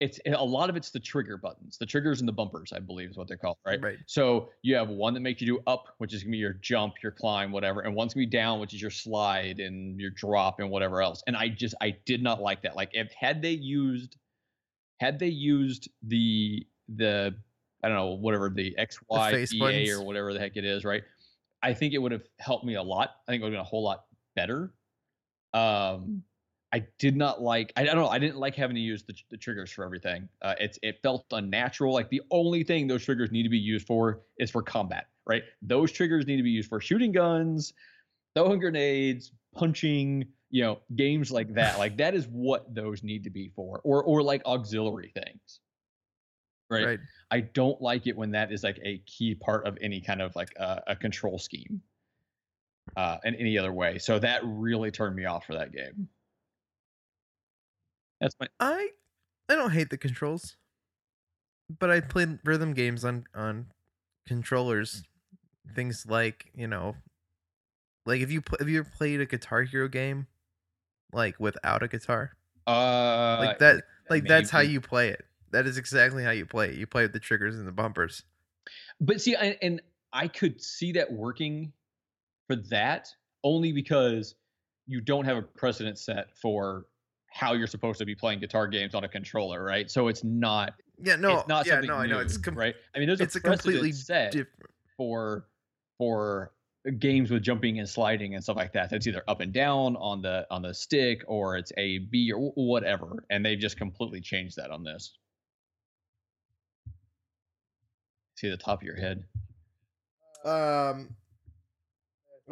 Speaker 3: it's a lot of it's the trigger buttons, the triggers and the bumpers, I believe is what they're called, right?
Speaker 2: Right.
Speaker 3: So you have one that makes you do up, which is gonna be your jump, your climb, whatever, and one's gonna be down, which is your slide and your drop and whatever else. And I just I did not like that. Like if had they used had they used the the I don't know, whatever the XY
Speaker 2: face
Speaker 3: or whatever the heck it is, right? I think it would have helped me a lot. I think it would have been a whole lot better. Um I did not like. I don't know. I didn't like having to use the, the triggers for everything. Uh, it's it felt unnatural. Like the only thing those triggers need to be used for is for combat, right? Those triggers need to be used for shooting guns, throwing grenades, punching. You know, games like that. Like that is what those need to be for, or or like auxiliary things, right?
Speaker 2: Right.
Speaker 3: I don't like it when that is like a key part of any kind of like uh, a control scheme, uh, in any other way. So that really turned me off for that game. That's my
Speaker 2: I I don't hate the controls, but I played rhythm games on on controllers. Things like you know, like if you pl- have you ever played a Guitar Hero game, like without a guitar,
Speaker 3: uh
Speaker 2: like that, like that's how
Speaker 3: maybe.
Speaker 2: you play it. That is exactly how you play it. You play with the triggers and the bumpers.
Speaker 3: But see, I, and I could see that working for that only because you don't have a precedent set for how you're supposed to be playing guitar games on a controller, right? So it's not
Speaker 2: Yeah, no,
Speaker 3: it's not
Speaker 2: yeah,
Speaker 3: something
Speaker 2: no, I know it's com-
Speaker 3: right. I mean, there's
Speaker 2: it's
Speaker 3: a
Speaker 2: a completely
Speaker 3: set
Speaker 2: different.
Speaker 3: for for games with jumping and sliding and stuff like that. That's either up and down on the on the stick or it's A B or whatever, and they've just completely changed that on this. See the top of your head.
Speaker 2: Um,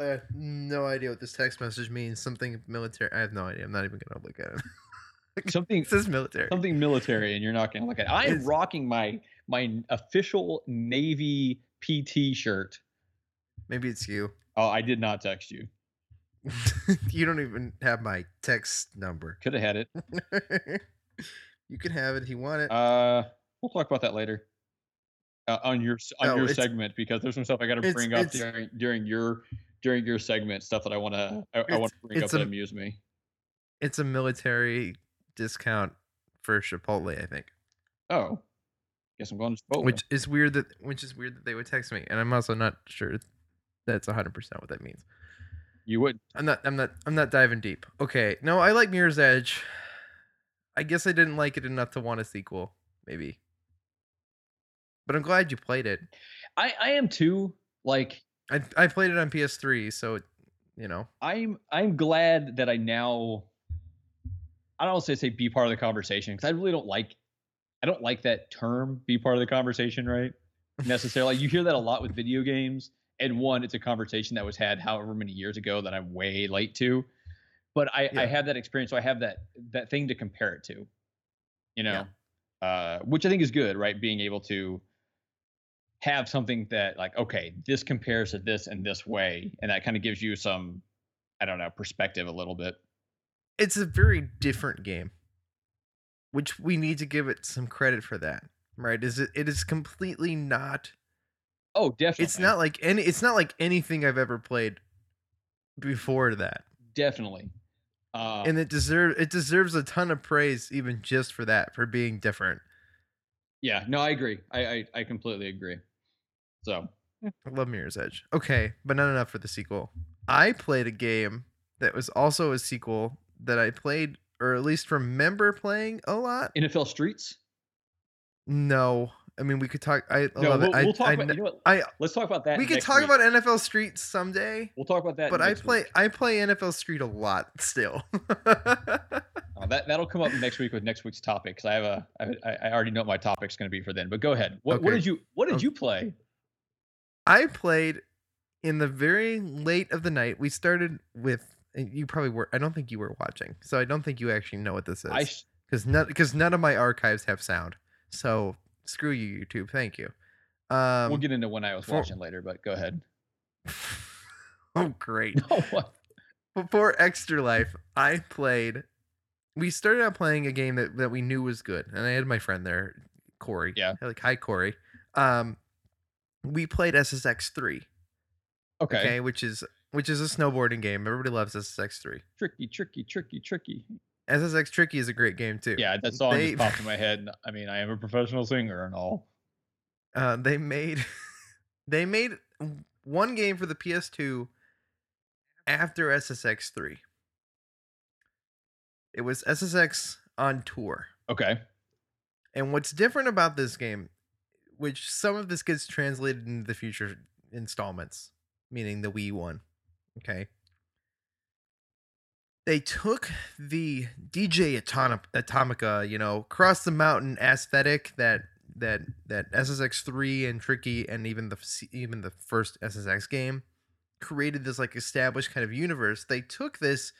Speaker 2: I have no idea what this text message means. Something military. I have no idea. I'm not even gonna look at it. [LAUGHS]
Speaker 3: Something
Speaker 2: says military.
Speaker 3: something military, and you're not gonna look at. It. I am
Speaker 2: It's-
Speaker 3: rocking my my official Navy PT shirt.
Speaker 2: Maybe it's you.
Speaker 3: Oh, I did not text you. [LAUGHS]
Speaker 2: you don't even have my text number.
Speaker 3: Could have had it. [LAUGHS]
Speaker 2: you can have it if you want it.
Speaker 3: Uh, we'll talk about that later. Uh, on your on
Speaker 2: No,
Speaker 3: your segment because there's some stuff I got to bring up during during your during your segment stuff that I want to I, I want to bring up
Speaker 2: it's
Speaker 3: that amuse me.
Speaker 2: it's a military discount for Chipotle, I think.
Speaker 3: Oh, guess I'm going to Chipotle.
Speaker 2: Which is weird that which is weird that they would text me, and I'm also not sure that's 100 percent what that means.
Speaker 3: you would
Speaker 2: I'm not. I'm not. I'm not diving deep. Okay. No, I like Mirror's Edge. I guess I didn't like it enough to want a sequel, maybe. But I'm glad you played it.
Speaker 3: I I am too. Like
Speaker 2: I I played it on PS3, so you know.
Speaker 3: I'm I'm glad that I now I don't want to say be part of the conversation because I really don't like I don't like that term be part of the conversation right necessarily you hear that a lot with video games and one it's a conversation that was had however many years ago that I'm way late to but I I
Speaker 2: Yeah.
Speaker 3: have that experience so I have that that thing to compare it to you know uh which I think is good right being able to have something that like okay this compares to this in this way and that kind of gives you some i don't know perspective a little bit
Speaker 2: It's a very different game, which we need to give it some credit for that. Right? Is it? It is completely not.
Speaker 3: oh definitely
Speaker 2: It's not like any. It's not like anything I've ever played before that.
Speaker 3: definitely uh,
Speaker 2: and it deserves it deserves a ton of praise even just for that for being different
Speaker 3: yeah no i agree I, I i completely agree so.
Speaker 2: I love mirror's edge. Okay but not enough for the sequel. I played a game that was also a sequel that i played or at least remember playing a lot.
Speaker 3: Nfl streets?
Speaker 2: No. I mean we could talk i
Speaker 3: no
Speaker 2: love
Speaker 3: we'll,
Speaker 2: it
Speaker 3: we'll talk
Speaker 2: I,
Speaker 3: about you know what?
Speaker 2: I-
Speaker 3: let's talk about that
Speaker 2: we could talk
Speaker 3: week.
Speaker 2: about nfl street someday
Speaker 3: we'll talk about that
Speaker 2: but i play
Speaker 3: week.
Speaker 2: i play nfl street a lot still.
Speaker 3: Uh, [LAUGHS] that that'll come up next week with next week's topic because I have a I, I already know what my topic's going to be for then. But go ahead. What, what did you What did you play?
Speaker 2: I played in the very late of the night. We started with you probably were. I don't think you were watching, so I don't think you actually know what this is
Speaker 3: sh-
Speaker 2: because none because none of my archives have sound. So screw you, YouTube. Thank you. Um,
Speaker 3: we'll get into when I was
Speaker 2: for-
Speaker 3: watching later, but go ahead. [LAUGHS]
Speaker 2: oh, great.
Speaker 3: No, [LAUGHS] what?
Speaker 2: Before Extra Life, I played. We started out playing a game that, that we knew was good, and I had my friend there, Corey.
Speaker 3: Yeah.
Speaker 2: Like, hi, Corey. Um, we played SSX three.
Speaker 3: Okay.
Speaker 2: okay, which is which is a snowboarding game. Everybody loves SSX three.
Speaker 3: Tricky, tricky, tricky, tricky.
Speaker 2: SSX Tricky is a great game too.
Speaker 3: Yeah, that song
Speaker 2: They-
Speaker 3: just popped in my head. I mean, I am a professional singer and all.
Speaker 2: Uh, they made [LAUGHS] they made one game for the PS2 after SSX three. It was SSX on tour.
Speaker 3: Okay.
Speaker 2: And what's different about this game, which some of this gets translated into the future installments, meaning the Wii one. Okay. They took the DJ Atom- Atomika, you know, cross the mountain aesthetic that that that SSX3 and Tricky and even the even the first SSX game created this like established kind of universe. They took this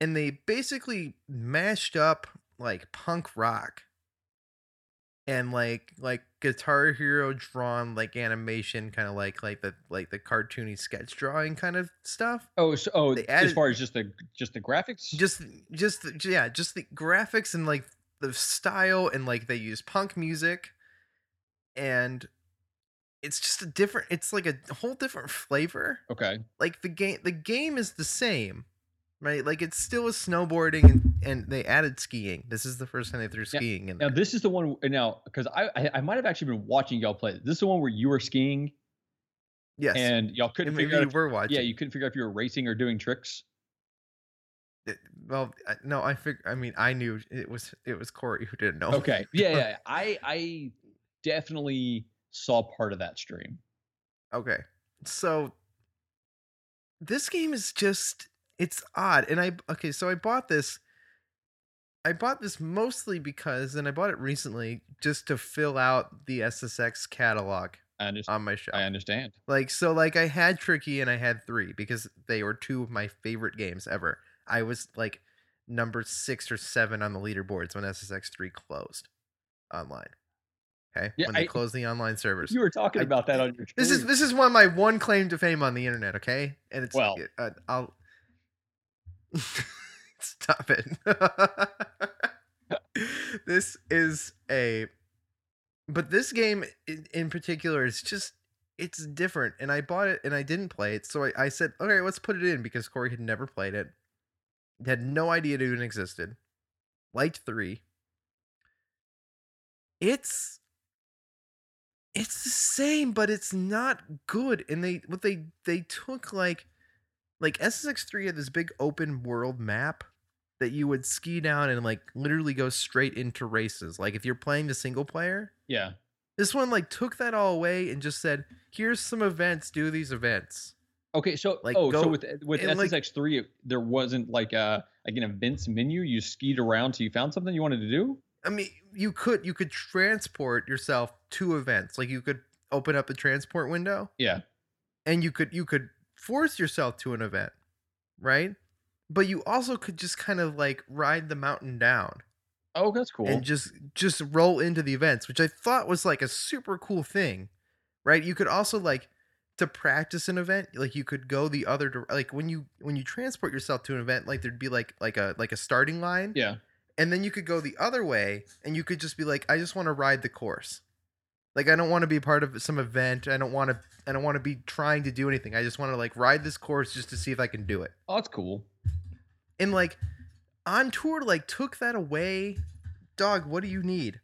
Speaker 2: and they basically mashed up like punk rock and like like guitar hero drawn like animation kind of like like the like the cartoony sketch drawing kind of stuff
Speaker 3: Oh, so oh,
Speaker 2: They
Speaker 3: as far as just the just the graphics.
Speaker 2: just just the- yeah just the graphics and like the style and like they use punk music and it's just a different it's like a whole different flavor
Speaker 3: okay.
Speaker 2: like the game the game is the same right like it's still a snowboarding and, and they added skiing this is the first time they threw skiing in
Speaker 3: Now
Speaker 2: there.
Speaker 3: this is the one. Now, because I, I I might have actually been watching y'all play. This is the one where you were skiing
Speaker 2: yes
Speaker 3: and y'all couldn't
Speaker 2: and
Speaker 3: figure out.
Speaker 2: you
Speaker 3: If,
Speaker 2: were watching
Speaker 3: yeah, you couldn't figure out if you were racing or doing tricks.
Speaker 2: It- well, no, I fig- I mean, I knew it was it was Corey who didn't know.
Speaker 3: Okay. Yeah, yeah. [LAUGHS] I I definitely saw part of that stream.
Speaker 2: Okay. So this game is just it's odd. And I okay, so I bought this I bought this mostly because and I bought it recently just to fill out the SSX catalog on my shelf.
Speaker 3: I understand.
Speaker 2: Like so like I had Tricky and I had 3 because they were two of my favorite games ever. I was like number 6 or 7 on the leaderboards when SSX 3 closed online. Okay?
Speaker 3: Yeah,
Speaker 2: when they
Speaker 3: I-
Speaker 2: closed the online servers.
Speaker 3: You were talking
Speaker 2: I-
Speaker 3: about that on your.
Speaker 2: This is this is one of my one claim to fame on the internet, okay? And it's
Speaker 3: Well.
Speaker 2: uh, I'll [LAUGHS] stop it. [LAUGHS] this is a but this game in, in particular is just it's different and I bought it and I didn't play it. So I, I said, okay, let's put it in because Corey had never played it. Had no idea it even existed. Liked three. It's it's the same, but it's not good. And they what they they took like like SSX3 had this big open world map that you would ski down and like literally go straight into races. Like if you're playing the single player,
Speaker 3: yeah.
Speaker 2: this one like took that all away and just said, "Here's some events. Do these events."
Speaker 3: Okay, so
Speaker 2: Like,
Speaker 3: oh, so with with
Speaker 2: and, like-
Speaker 3: SSX three, there wasn't like a like an events menu. You skied around till you found something you wanted to do.
Speaker 2: I mean, you could you could transport yourself to events. Like you could open up the transport window
Speaker 3: Yeah.
Speaker 2: and you could you could force yourself to an event, right? But you also could just kind of like ride the mountain down
Speaker 3: Oh, that's cool.
Speaker 2: and just just roll into the events, which I thought was like a super cool thing, right? You could also like to practice an event, like you could go the other like when you when you transport yourself to an event, like there'd be like like a like a starting line,
Speaker 3: yeah.
Speaker 2: and then you could go the other way and you could just be like, I just want to ride the course. Like I don't want to be part of some event. I don't want to I don't want to be trying to do anything. I just want to like ride this course just to see if I can do it
Speaker 3: Oh, that's cool.
Speaker 2: and like on tour like took that away dog what do you need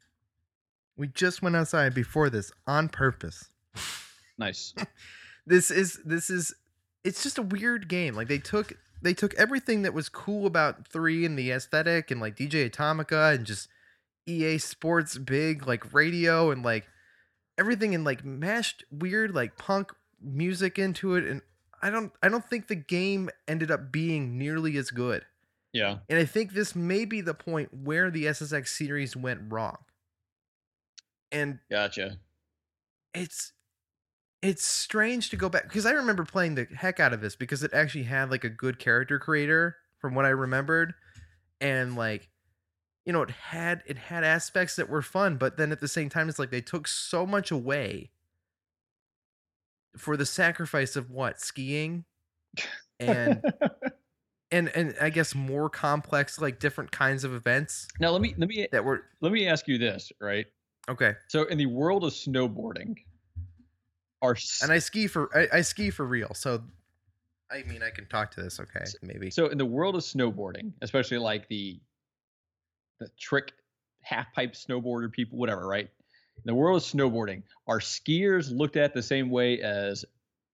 Speaker 2: we just went outside before this on purpose
Speaker 3: Nice. [LAUGHS]
Speaker 2: this is this is it's just a weird game like they took they took everything that was cool about 3 and the aesthetic and like dj atomika and just ea sports big like radio and like everything and like mashed weird like punk music into it and i don't i don't think the game ended up being nearly as good
Speaker 3: Yeah.
Speaker 2: and I think this may be the point where the SSX series went wrong. And
Speaker 3: Gotcha.
Speaker 2: it's it's strange to go back because I remember playing the heck out of this because it actually had like a good character creator from what I remembered and like you know it had it had aspects that were fun but then at the same time it's like they took so much away for the sacrifice of what? Skiing? And [LAUGHS] and and I guess more complex like different kinds of events
Speaker 3: now let me let me
Speaker 2: that were
Speaker 3: let me ask you this, right?
Speaker 2: okay.
Speaker 3: So in the world of snowboarding, are
Speaker 2: and i ski for I, I ski for real so i mean i can talk to this okay maybe.
Speaker 3: so in the world of snowboarding, especially like the the trick half pipe snowboarder people, whatever, right? In the world of snowboarding, are skiers looked at the same way as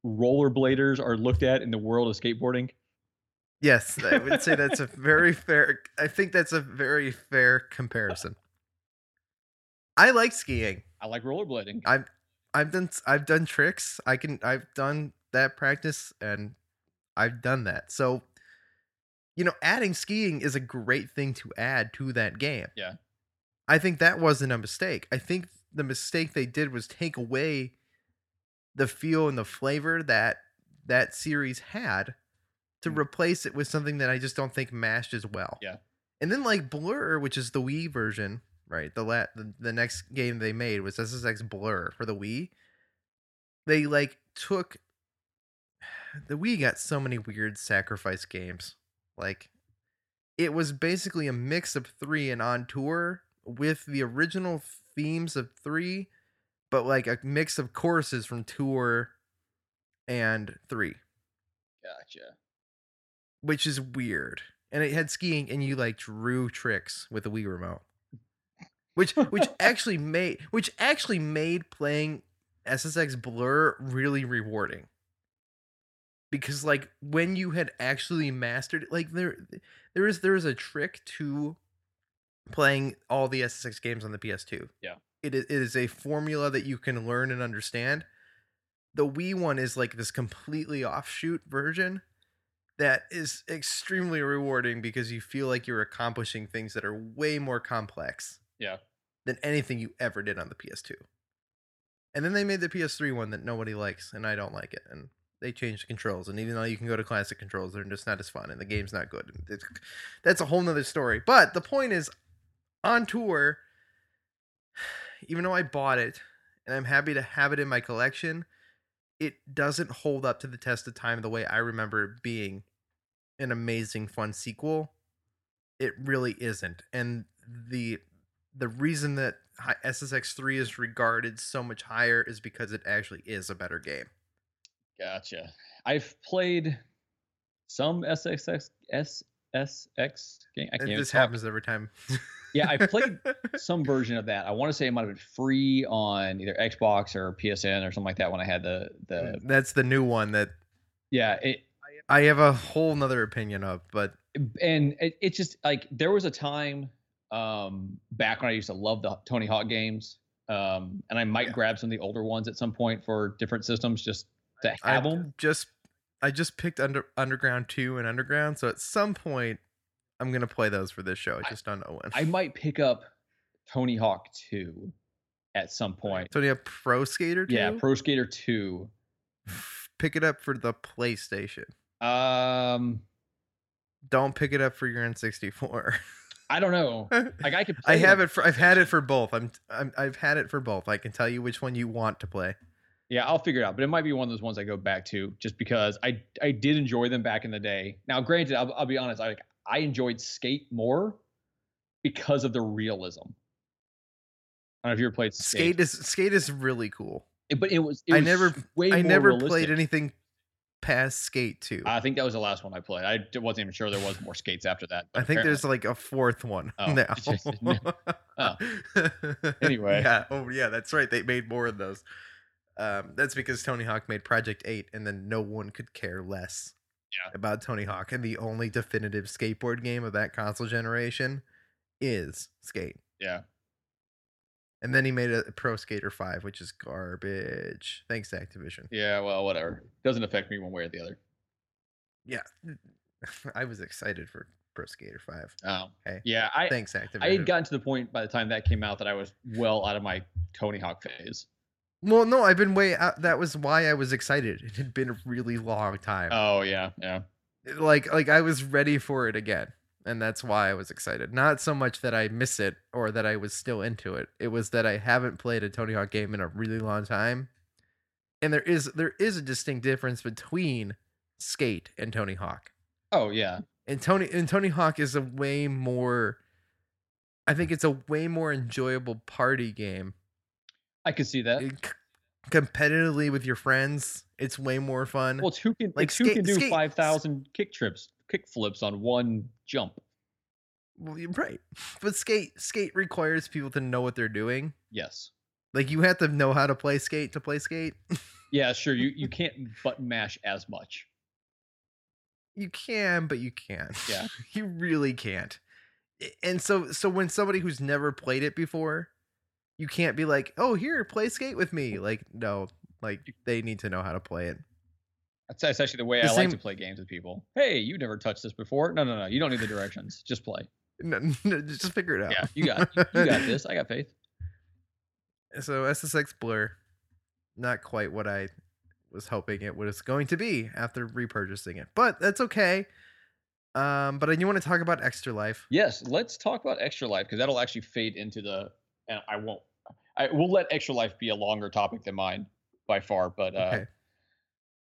Speaker 3: rollerbladers are looked at in the world of skateboarding?
Speaker 2: yes i would say that's a [LAUGHS] very fair i think that's a very fair comparison i like skiing
Speaker 3: I like rollerblading.
Speaker 2: i've i've done i've done tricks i can i've done that practice and i've done that so you know adding skiing is a great thing to add to that game
Speaker 3: Yeah.
Speaker 2: i think that wasn't a mistake i think the mistake they did was take away the feel and the flavor that that series had to
Speaker 3: Mm.
Speaker 2: replace it with something that i just don't think mashed as well
Speaker 3: Yeah.
Speaker 2: and then like blur which is the wii version right the la- the, the next game they made was ssx blur for the wii they like took [SIGHS] the Wii got so many weird sacrifice games. Like it was basically a mix of 3 and on tour with the original themes of 3 but like a mix of courses from tour and 3
Speaker 3: Gotcha.
Speaker 2: which is weird. And it had skiing and you like drew tricks with the Wii remote. Which which [LAUGHS] actually made which actually made playing SSX Blur really rewarding. Because like when you had actually mastered it, like there there is there is a trick to playing all the SSX games on the PS2.
Speaker 3: Yeah.
Speaker 2: It is, it is a formula that you can learn and understand. The Wii one is like this completely offshoot version that is extremely rewarding because you feel like you're accomplishing things that are way more complex
Speaker 3: Yeah.
Speaker 2: than anything you ever did on the PS2. And then they made the PS3 one that nobody likes, and I don't like it. And they changed the controls, and even though you can go to classic controls, they're just not as fun, and the game's not good. It's- that's a whole nother story. But the point is, on tour, even though I bought it, and I'm happy to have it in my collection, it doesn't hold up to the test of time the way I remember it being an amazing, fun sequel. It really isn't, and the the reason that SSX3 is regarded so much higher is because it actually is a better game.
Speaker 3: Gotcha. I've played some SXX SSX game. I can't
Speaker 2: this happens every time. [LAUGHS]
Speaker 3: Yeah, I played some version of that. I want to say it might have been free on either Xbox or PSN or something like that when I had the the
Speaker 2: That's the new one that
Speaker 3: yeah. It
Speaker 2: I have a whole nother opinion of, but
Speaker 3: and it, it's just like there was a time um back when I used to love the Tony Hawk games. Um, and I might
Speaker 2: Yeah.
Speaker 3: grab some of the older ones at some point for different systems just to
Speaker 2: I just I just picked under Underground 2 and Underground, so at some point I'm going to play those for this show. I
Speaker 3: I-
Speaker 2: just don't know when.
Speaker 3: I might pick up Tony Hawk 2 at some point.
Speaker 2: Tony Hawk Pro Skater 2?
Speaker 3: Yeah, Pro Skater 2.
Speaker 2: Pick it up for the PlayStation.
Speaker 3: Um,
Speaker 2: Don't pick it up for your N64. [LAUGHS]
Speaker 3: I don't know. Like I could. Play
Speaker 2: I have it for I've had it for both. I'm, I'm I've had it for both. I can tell you which one you want to play.
Speaker 3: Yeah, I'll figure it out. But it might be one of those ones I go back to just because I I did enjoy them back in the day. Now, granted, I'll, I'll be honest. I like I enjoyed Skate more because of the realism. I don't know if you ever played Skate,
Speaker 2: Skate is Skate is really cool.
Speaker 3: It- but it was. It
Speaker 2: I
Speaker 3: was
Speaker 2: never-
Speaker 3: Way
Speaker 2: I never
Speaker 3: realistic.
Speaker 2: played anything past Skate 2.
Speaker 3: I think that was the last one I played. I wasn't even sure there was more skates after that.
Speaker 2: I think there's like a fourth one
Speaker 3: Oh,
Speaker 2: now. [LAUGHS]
Speaker 3: just- no. Oh. [LAUGHS] Anyway.
Speaker 2: yeah, oh yeah, that's right. They made more of those. Um, that's because Tony Hawk made Project Eight, and then no one could care less
Speaker 3: Yeah.
Speaker 2: about Tony Hawk. And the only definitive skateboard game of that console generation is Skate.
Speaker 3: yeah.
Speaker 2: And then he made a Pro Skater Five, which is garbage. Thanks to Activision.
Speaker 3: Yeah. Well, whatever. Doesn't affect me one way or the other.
Speaker 2: Yeah, [LAUGHS] I was excited for Pro Skater Five.
Speaker 3: Oh.
Speaker 2: Hey,
Speaker 3: Yeah. I
Speaker 2: thanks Activision.
Speaker 3: I had gotten to the point by the time that came out that I was well out of my Tony Hawk phase.
Speaker 2: Well, no, I've been way out. That was why I was excited. It had been a really long time.
Speaker 3: Oh yeah, yeah.
Speaker 2: like, like I was ready for it again, and that's why I was excited. Not so much that I miss it or that I was still into it. It was that I haven't played a Tony Hawk game in a really long time, and there is there is a distinct difference between Skate and Tony Hawk.
Speaker 3: Oh yeah.
Speaker 2: And Tony and Tony Hawk is a way more. I think it's a way more enjoyable party game
Speaker 3: I could see that.
Speaker 2: it- c- competitively with your friends. It's way more fun.
Speaker 3: Well, it's who can
Speaker 2: Like
Speaker 3: like who
Speaker 2: skate-
Speaker 3: can do
Speaker 2: skate-
Speaker 3: five thousand kick trips, kick flips on one jump.
Speaker 2: Well, you're right, but skate skate requires people to know what they're doing.
Speaker 3: Yes.
Speaker 2: Like you have to know how to play skate to play skate. [LAUGHS]
Speaker 3: Yeah, sure. You you can't button mash as much.
Speaker 2: You can, but you can't.
Speaker 3: Yeah. [LAUGHS]
Speaker 2: you really can't. And so so when somebody who's never played it before, you can't be like, "Oh, here, play skate with me." Like, no, like they need to know how to play it.
Speaker 3: That's, actually the way
Speaker 2: The
Speaker 3: I
Speaker 2: same-
Speaker 3: like to play games with people. Hey, you never touched this before. No, no, no. You don't need the directions. Just play.
Speaker 2: No, no, just figure it out.
Speaker 3: Yeah, you got you, you got this. I got faith. [LAUGHS]
Speaker 2: So SSX Blur, not quite what I was hoping it was going to be after repurchasing it, but that's okay. Um, but I do want to talk about Extra Life.
Speaker 3: Yes, let's talk about extra life because that'll actually fade into the. And I won't. I will let extra life be a longer topic than mine by far. But uh,
Speaker 2: Okay.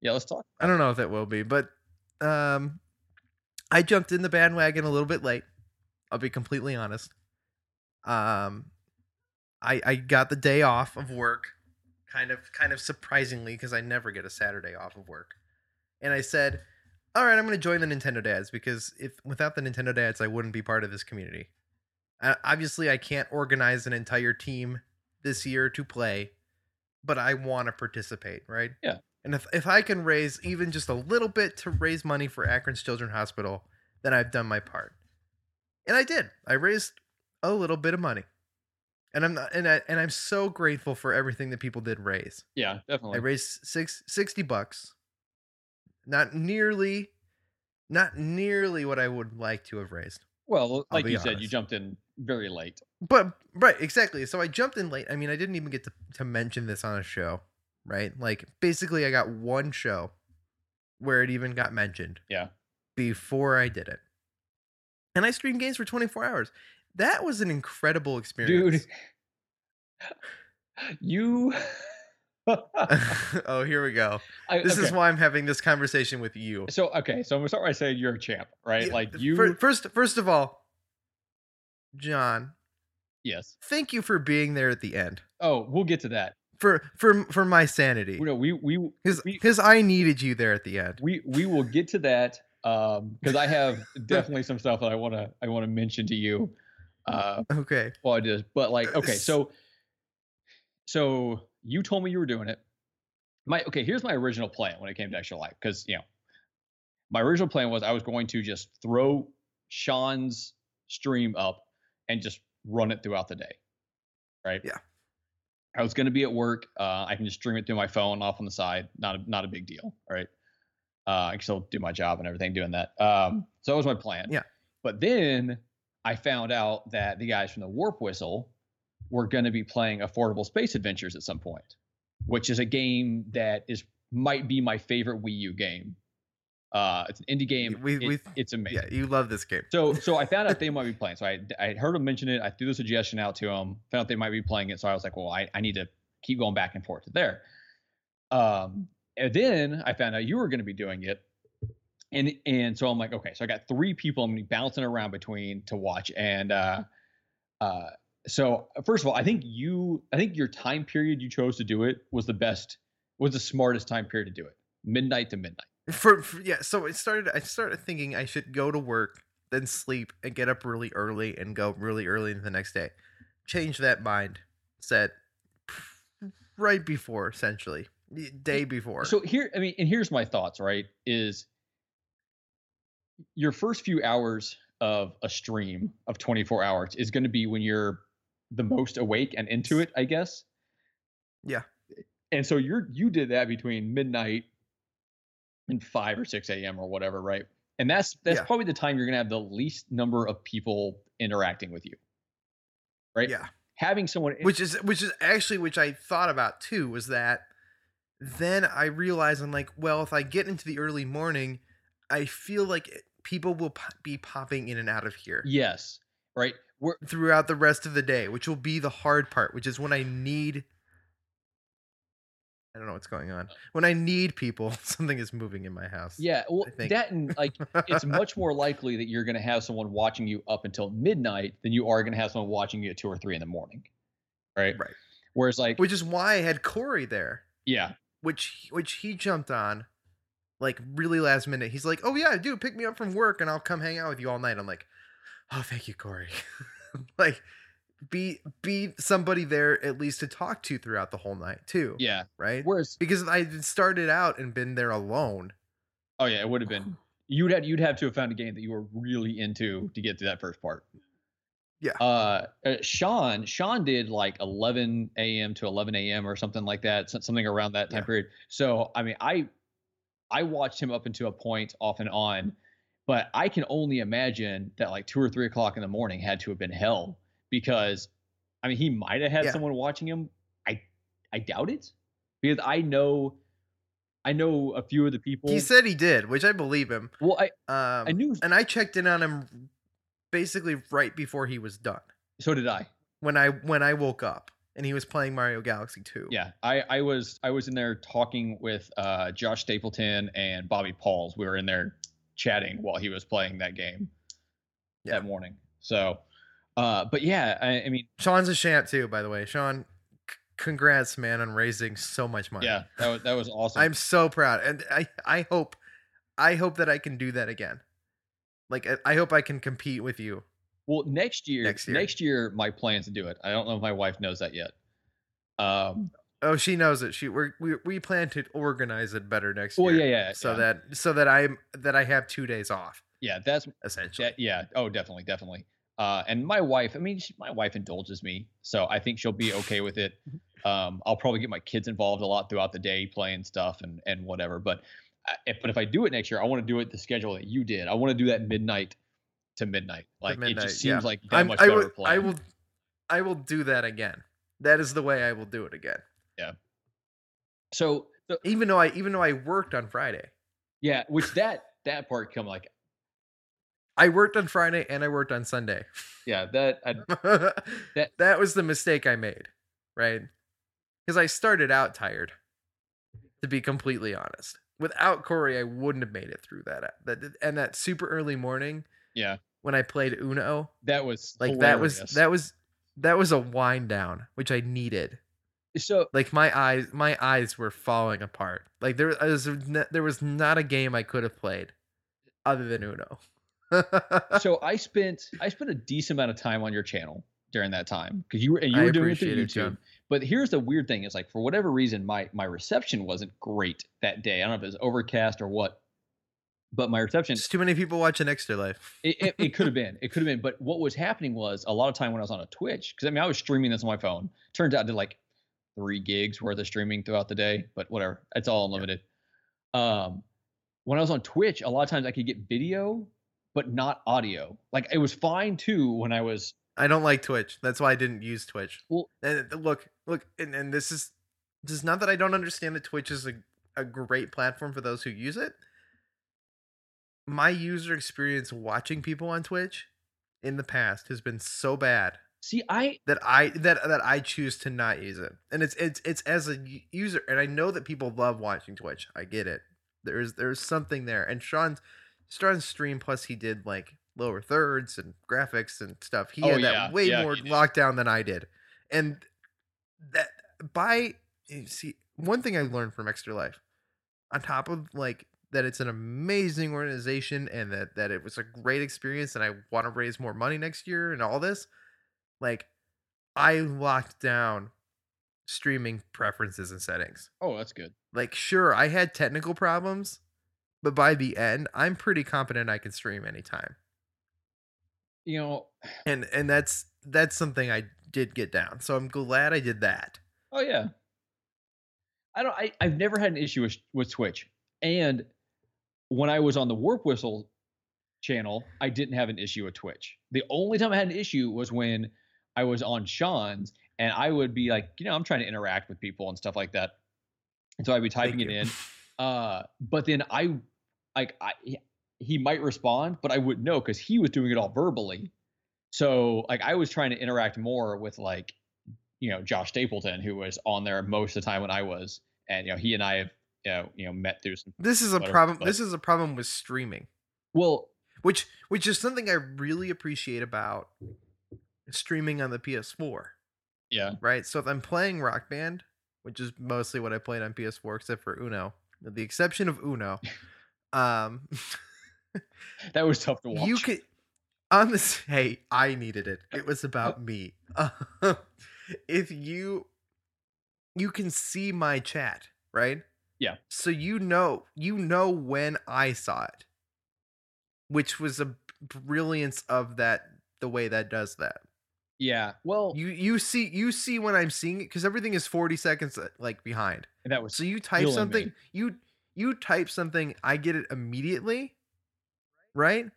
Speaker 3: yeah, let's talk.
Speaker 2: I don't know if that will be, but um, I jumped in the bandwagon a little bit late. I'll be completely honest. Um, I I got the day off of work, kind of kind of surprisingly because I never get a Saturday off of work, and I said, "All right, I'm going to join the Nintendo Dads because if without the Nintendo Dads, I wouldn't be part of this community." Uh, obviously, I can't organize an entire team this year to play, but I want to participate, right? Yeah. And if if I can raise even just a little bit to raise money for Akron's Children's Hospital, then I've done my part. And I did. I raised a little bit of money. And I'm not and I and I'm so grateful for everything that people did raise.
Speaker 3: Yeah, definitely.
Speaker 2: I raised six, 60 bucks. Not nearly not nearly what I would like to have raised.
Speaker 3: well, like you said, you jumped in very late.
Speaker 2: But right, exactly. So I jumped in late. I mean, I didn't even get to, to mention this on a show, right? Like basically I got one show where it even got mentioned
Speaker 3: Yeah.
Speaker 2: before I did it. And I streamed games for 24 hours. That was an incredible experience.
Speaker 3: Dude. [LAUGHS] you [LAUGHS]
Speaker 2: oh, here we go. [LAUGHS]
Speaker 3: I-
Speaker 2: This is why I'm having this conversation with you.
Speaker 3: So okay, so I'm gonna start by saying you're a champ, right?
Speaker 2: Yeah,
Speaker 3: like you
Speaker 2: first first of all, John,
Speaker 3: yes.
Speaker 2: thank you for being there at the end.
Speaker 3: Oh, we'll get to that.
Speaker 2: For for for my sanity.
Speaker 3: No, we we we-
Speaker 2: cuz I needed you there at the end.
Speaker 3: we we will get to that um because I have [LAUGHS] definitely some stuff that I want to I want to mention to you uh
Speaker 2: Okay.
Speaker 3: Well, I just. But like okay, so so you told me you were doing it. My okay, here's my original plan when it came to extra life because you know my original plan was I was going to just throw Sean's stream up and just run it throughout the day. Right?
Speaker 2: Yeah.
Speaker 3: I was going to be at work. Uh, I can just stream it through my phone off on the side. Not a, not a big deal. Right? Uh, I can still do my job and everything doing that. Um, so that was my plan.
Speaker 2: Yeah.
Speaker 3: But then I found out that the guys from the Warp Whistle were going to be playing Affordable Space Adventures at some point, which is a game that is might be my favorite Wii U game. Uh, it's an indie game.
Speaker 2: We-
Speaker 3: It-
Speaker 2: we-
Speaker 3: it's amazing.
Speaker 2: Yeah, you love this game.
Speaker 3: So [LAUGHS] so I found out they might be playing. So I I heard them mention it. I threw the suggestion out to them. Found out they might be playing it. So I was like, well, I, I need to keep going back and forth to there. Um, and then I found out you were going to be doing it. And and so I'm like, okay, so I got three people I'm gonna be bouncing around between to watch. And uh uh so first of all, I think you I think your time period you chose to do it was the best, was the smartest time period to do it. Midnight to midnight.
Speaker 2: For, for yeah, so it started I started thinking I should go to work, then sleep and get up really early and go really early the next day. Change that mind set mm. right before essentially. Day before.
Speaker 3: So here, I mean, and here's my thoughts, right? Is your first few hours of a stream of 24 hours is going to be when you're the most awake and into it, I guess.
Speaker 2: Yeah.
Speaker 3: And so you're you did that between midnight and 5 or 6 a.m. or whatever, right? And that's that's
Speaker 2: Yeah.
Speaker 3: probably the time you're going to have the least number of people interacting with you. Right?
Speaker 2: yeah.
Speaker 3: Having someone
Speaker 2: which is which is actually which I thought about too was that then I realized I'm like, well, if I get into the early morning, I feel like it- people will po- be popping in and out of here
Speaker 3: yes, right? We're
Speaker 2: throughout the rest of the day, which will be the hard part, which is when I need I don't know what's going on. Uh, when I need people, [LAUGHS] something is moving in my house.
Speaker 3: yeah, well, that and like it's much more likely that you're going to have someone watching you up until midnight than you are going to have someone watching you at two or three in the morning, right?
Speaker 2: Right.
Speaker 3: Whereas, like,
Speaker 2: which is why I had Corey there.
Speaker 3: yeah,
Speaker 2: which which he jumped on like really last minute. He's like, "Oh yeah, dude, pick me up from work and I'll come hang out with you all night." I'm like, "Oh, thank you, Corey." [LAUGHS] like be be somebody there at least to talk to throughout the whole night too,
Speaker 3: yeah.
Speaker 2: right?
Speaker 3: Whereas,
Speaker 2: Because I started out and been there alone.
Speaker 3: oh yeah, it would have been [SIGHS] you'd have you'd have to have found a game that you were really into to get to that first part.
Speaker 2: Yeah.
Speaker 3: Uh, uh Sean, Sean did like 11 a.m. to 11 a.m. or something like that, something around that time
Speaker 2: Yeah.
Speaker 3: period. So I mean, I I watched him up into a point off and on, but I can only imagine that like two or three o'clock in the morning had to have been hell because I mean he might have had
Speaker 2: Yeah.
Speaker 3: someone watching him. I I doubt it because I know I know a few of the people.
Speaker 2: He said he did, which I believe him.
Speaker 3: well, I
Speaker 2: Um,
Speaker 3: I knew
Speaker 2: and I checked in on him basically right before he was done.
Speaker 3: so did I.
Speaker 2: When I when I woke up and he was playing Mario Galaxy 2.
Speaker 3: Yeah, I, I was I was in there talking with uh, Josh Stapleton and Bobby Pauls. We were in there chatting while he was playing that game
Speaker 2: Yeah.
Speaker 3: that morning. So, uh, but yeah, I, I mean,
Speaker 2: Sean's a champ too, by the way. Sean, c- congrats, man, on raising so much money.
Speaker 3: yeah, that was that was [LAUGHS] awesome.
Speaker 2: I'm so proud, and I I hope I hope that I can do that again. Like I- I hope I can compete with you.
Speaker 3: well, next year,
Speaker 2: Next
Speaker 3: next
Speaker 2: year.
Speaker 3: year, my plan is to do it. I don't know if my wife knows that yet. Um,
Speaker 2: Oh, she knows it. She we we we plan to organize it better next
Speaker 3: Well,
Speaker 2: year.
Speaker 3: yeah, yeah.
Speaker 2: So
Speaker 3: yeah.
Speaker 2: that so that I'm that I have two days off
Speaker 3: yeah, that's
Speaker 2: essentially.
Speaker 3: yeah, yeah. Oh, definitely, definitely. Uh, and my wife, I mean, she, my wife indulges me, so I think she'll be okay with it. [LAUGHS] Um, I'll probably get my kids involved a lot throughout the day, playing stuff and and whatever. But if but if I do it next year, I want to do it the schedule that you did. I want to do that midnight to midnight. Like it
Speaker 2: midnight,
Speaker 3: just
Speaker 2: yeah.
Speaker 3: seems like that
Speaker 2: I'm,
Speaker 3: much
Speaker 2: I
Speaker 3: better
Speaker 2: will. I will I will do that again. That is the way I will do it again. Yeah.
Speaker 3: So the,
Speaker 2: Even though I even though I worked on Friday.
Speaker 3: yeah, which that that part come like
Speaker 2: I worked on Friday and I worked on Sunday.
Speaker 3: yeah that I, [LAUGHS]
Speaker 2: that that was the mistake I made, right? Because I started out tired. To be completely honest, without Corey, I wouldn't have made it through that. Uh, that and that super early morning
Speaker 3: yeah
Speaker 2: when I played Uno,
Speaker 3: that was
Speaker 2: like that was that was that was a wind down, which I needed.
Speaker 3: so
Speaker 2: Like my eyes, my eyes were falling apart. Like there was there was not a game I could have played other than Uno.
Speaker 3: So [LAUGHS] I spent I spent a decent amount of time on your channel during that time because you were and you
Speaker 2: I
Speaker 3: were doing it through
Speaker 2: appreciate it,
Speaker 3: YouTube. But here's the weird thing: is like for whatever reason, my my reception wasn't great that day. I don't know if it was overcast or what, but my reception
Speaker 2: Just too many people watching Extra Life.
Speaker 3: it, it, it could have [LAUGHS] been it could have been. But what was happening was a lot of time when I was on a Twitch because I mean I was streaming this on my phone. Turns out I did like three gigs worth of streaming throughout the day, but whatever, it's all unlimited. Um, when I was on Twitch, a lot of times I could get video, but not audio. Like it was fine too when I was
Speaker 2: I don't like Twitch. That's why I didn't use Twitch.
Speaker 3: Well-
Speaker 2: and uh, look, look, and, and this is this is not that I don't understand that Twitch is a, a great platform for those who use it. My user experience watching people on Twitch in the past has been so bad
Speaker 3: see I
Speaker 2: that I that that I choose to not use it. And it's it's it's as a user, and I know that people love watching Twitch. I get it. There's there's something there. And Sean's Sean's stream plus he did like lower thirds and graphics and stuff. He
Speaker 3: Oh,
Speaker 2: had
Speaker 3: yeah.
Speaker 2: that way
Speaker 3: Yeah,
Speaker 2: more
Speaker 3: did.
Speaker 2: lockdown than I did. And that by eh, see one thing I learned from Extra Life, on top of like that it's an amazing organization and that that it was a great experience and I want to raise more money next year and all this, like I locked down streaming preferences and settings.
Speaker 3: oh that's good.
Speaker 2: Like sure, I had technical problems, but by the end, I'm pretty confident I can stream anytime.
Speaker 3: You know, [SIGHS]
Speaker 2: And and that's that's something I did get down. So I'm glad I did that.
Speaker 3: oh yeah. I don't. I I've never had an issue with with Twitch, and when I was on the Warp Whistle channel, I didn't have an issue with Twitch. The only time I had an issue was when I was on Sean's, and I would be like, you know, I'm trying to interact with people and stuff like that, and so I'd be typing it in. [LAUGHS] Uh, but then I, like, I he- might respond, but I wouldn't know because he was doing it all verbally. So like I was trying to interact more with like, you know, Josh Stapleton, who was on there most of the time when I was, and you know, he and I have you know, you know met through some.
Speaker 2: This is a
Speaker 3: Whatever,
Speaker 2: problem.
Speaker 3: but-
Speaker 2: This is a problem with streaming.
Speaker 3: Well,
Speaker 2: which which is something I really appreciate about streaming on the PS4.
Speaker 3: yeah,
Speaker 2: Right. So if I'm playing Rock Band, which is mostly what I played on PS4, except for Uno, with the exception of Uno, [LAUGHS] um, [LAUGHS]
Speaker 3: that was tough to watch.
Speaker 2: you could on this. Hey, I needed it. It was about me. Uh, if you you can see my chat, right?
Speaker 3: Yeah.
Speaker 2: So you know you know when I saw it, which was a brilliance of that the way that does that.
Speaker 3: yeah, well,
Speaker 2: You you see you see when I'm seeing it because everything is 40 seconds uh, like behind.
Speaker 3: And that was
Speaker 2: So you type something,
Speaker 3: me.
Speaker 2: you you type something, I get it immediately, right?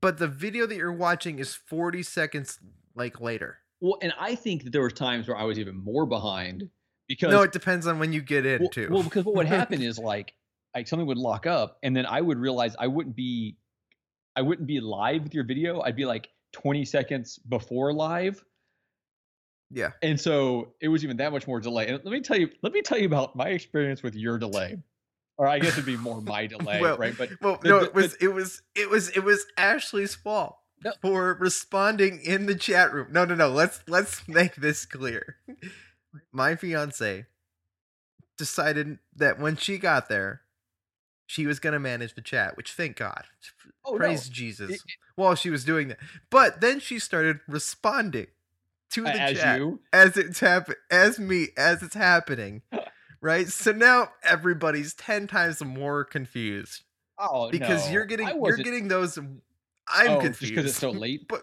Speaker 2: But the video that you're watching is 40 seconds like later.
Speaker 3: well, and I think that there were times where I was even more behind because
Speaker 2: No, it depends on when you get in
Speaker 3: well,
Speaker 2: too.
Speaker 3: well, because what would happen is [LAUGHS] like like something would lock up, and then I would realize I wouldn't be I wouldn't be live with your video. I'd be like 20 seconds before live.
Speaker 2: yeah.
Speaker 3: And so it was even that much more delay. And let me tell you, let me tell you about my experience with your delay. Or I guess it'd be more my [LAUGHS] delay,
Speaker 2: Well,
Speaker 3: right? But
Speaker 2: Well,
Speaker 3: the-
Speaker 2: no,
Speaker 3: the-
Speaker 2: it was it was it was it was Ashley's fault
Speaker 3: No.
Speaker 2: for responding in the chat room. No, no, no. Let's let's make this clear. My fiance decided that when she got there, she was going to manage the chat, which thank God.
Speaker 3: Oh, no.
Speaker 2: Praise Jesus.
Speaker 3: It-
Speaker 2: while she was doing that. But then she started responding to the
Speaker 3: as
Speaker 2: chat
Speaker 3: you.
Speaker 2: as it's happen as me as it's happening. [LAUGHS] Right? So now everybody's 10 times more confused
Speaker 3: Oh,
Speaker 2: because
Speaker 3: no,
Speaker 2: you're getting you're getting those I'm
Speaker 3: oh,
Speaker 2: confused.
Speaker 3: because it's so [LAUGHS] late.
Speaker 2: but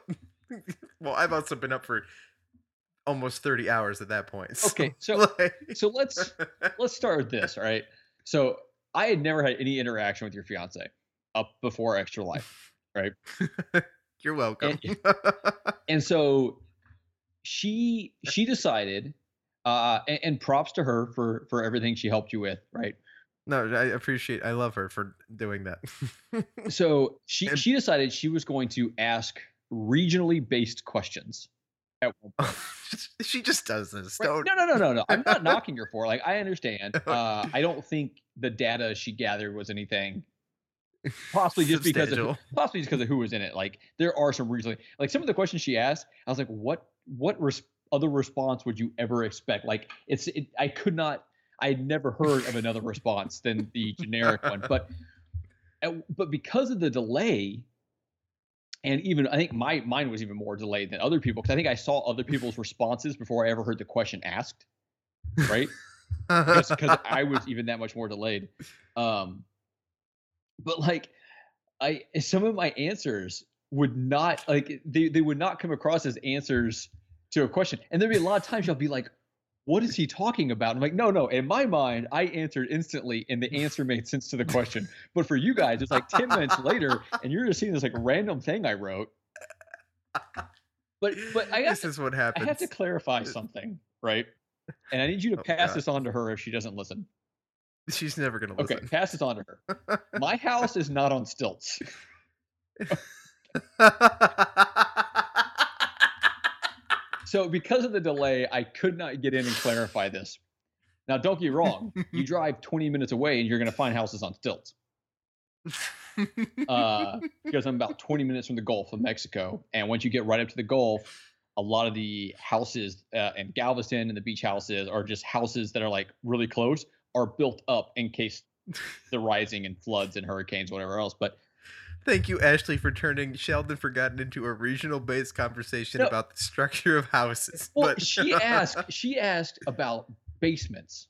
Speaker 2: [LAUGHS] well, I've also been up for almost 30 hours at that point. [LAUGHS]
Speaker 3: Okay, so-
Speaker 2: like-
Speaker 3: So let's let's start with this, all right? So I had never had any interaction with your fiance up before Extra Life, right?
Speaker 2: you're welcome.
Speaker 3: and so she she decided, uh, and, and props to her for for everything she helped you with, right?
Speaker 2: no, I appreciate I love her for doing that. [LAUGHS]
Speaker 3: So she
Speaker 2: And-
Speaker 3: she decided she was going to ask regionally based questions. At one [LAUGHS] point.
Speaker 2: she just does this.
Speaker 3: Right. No, no, no, no, no. I'm not [LAUGHS] knocking her for it. like I understand. Uh, I don't think the data she gathered was anything. Possibly just because of possibly just because of who was in it. Like there are some regionally like some of the questions she asked. I was like, what what res- other response would you ever expect? Like it's it, I could not. I had never heard of another [LAUGHS] response than the generic one. But but because of the delay. And even I think my mine was even more delayed than other people because I think I saw other people's [LAUGHS] responses before I ever heard the question asked, right? because I was even that much more delayed. Um, but like, I some of my answers would not like they they would not come across as answers to a question, and there'd be a lot of times I'll be like, "What is he talking about?" I'm like, "No, no." In my mind, I answered instantly, and the answer made sense to the question. But for you guys, it's like ten minutes later, and you're just seeing this like random thing I wrote. But but I have
Speaker 2: this is what happens.
Speaker 3: I have to clarify something, right? And I need you to
Speaker 2: Oh,
Speaker 3: pass
Speaker 2: God.
Speaker 3: this on to her if she doesn't listen.
Speaker 2: She's never gonna listen.
Speaker 3: Okay, pass this on to her. My house is not on stilts. [LAUGHS] So because of the delay, I could not get in and clarify this. Now, don't get me wrong. You [LAUGHS] drive 20 minutes away and you're going to find houses on stilts. Uh, because I'm about 20 minutes from the Gulf of Mexico. And once you get right up to the Gulf, a lot of the houses uh, in Galveston and the beach houses are just houses that are like really close, are built up in case the rising and floods and hurricanes, whatever else. But
Speaker 2: Thank you, Ashley, for turning Sheldon Forgotten into a regional-based conversation
Speaker 3: No.
Speaker 2: about the structure of houses.
Speaker 3: well,
Speaker 2: but
Speaker 3: she [LAUGHS] asked, she asked about basements.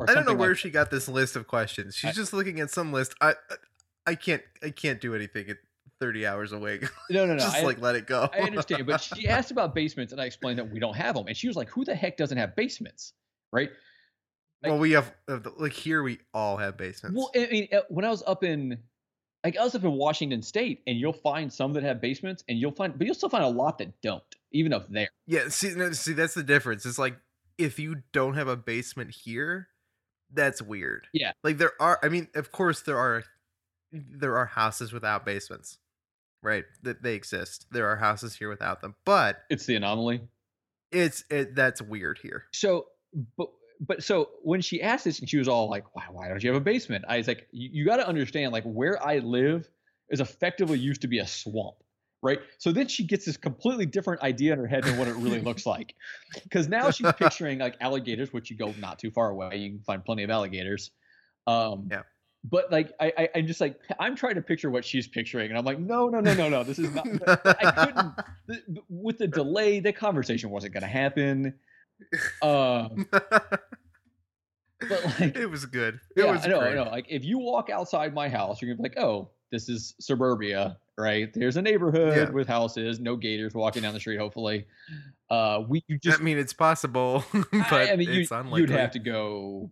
Speaker 2: I don't know where
Speaker 3: like
Speaker 2: she got this list of questions. She's
Speaker 3: I-
Speaker 2: just looking at some list. I, I can't, I can't do anything at 30 hours awake. [LAUGHS]
Speaker 3: No, no, no.
Speaker 2: just
Speaker 3: I,
Speaker 2: like let it go.
Speaker 3: I understand, but she [LAUGHS] asked about basements, and I explained that we don't have them, and she was like, "Who the heck doesn't have basements?" Right?
Speaker 2: well, we have like here we all have basements.
Speaker 3: Well, I mean, uh, when I was up in, like, I was up in Washington State, and you'll find some that have basements, and you'll find, but you'll still find a lot that don't, even up there.
Speaker 2: Yeah, see, no, see, that's the difference. It's like if you don't have a basement here, that's weird.
Speaker 3: Yeah.
Speaker 2: like there are. I mean, of course there are, there are houses without basements, right? That they exist. There are houses here without them, but
Speaker 3: It's the anomaly.
Speaker 2: it's it that's weird here.
Speaker 3: So, but but so when she asked this, and she was all like, "Why why don't you have a basement?" I was like, "You, you got to understand, like where I live is effectively used to be a swamp." Right. So then she gets this completely different idea in her head than what it really looks like. [LAUGHS] Because now she's picturing like alligators, which you go not too far away, you can find plenty of alligators. Um,
Speaker 2: Yeah.
Speaker 3: But like, I, I, I'm just like, I'm trying to picture what she's picturing, and I'm like, no, no, no, no, no, this is not. I couldn't. [LAUGHS] With the delay, the conversation wasn't going to happen. Um, [LAUGHS] but like,
Speaker 2: it was good. It
Speaker 3: yeah,
Speaker 2: was
Speaker 3: I know,
Speaker 2: great.
Speaker 3: I know. Like, if you walk outside my house, you're gonna be like, oh, this is suburbia, right? There's a neighborhood
Speaker 2: Yeah.
Speaker 3: with houses, no gators walking down the street. Hopefully, uh, we you just
Speaker 2: I mean, it's possible, [LAUGHS] but
Speaker 3: I, I mean,
Speaker 2: unlikely.
Speaker 3: you'd have to go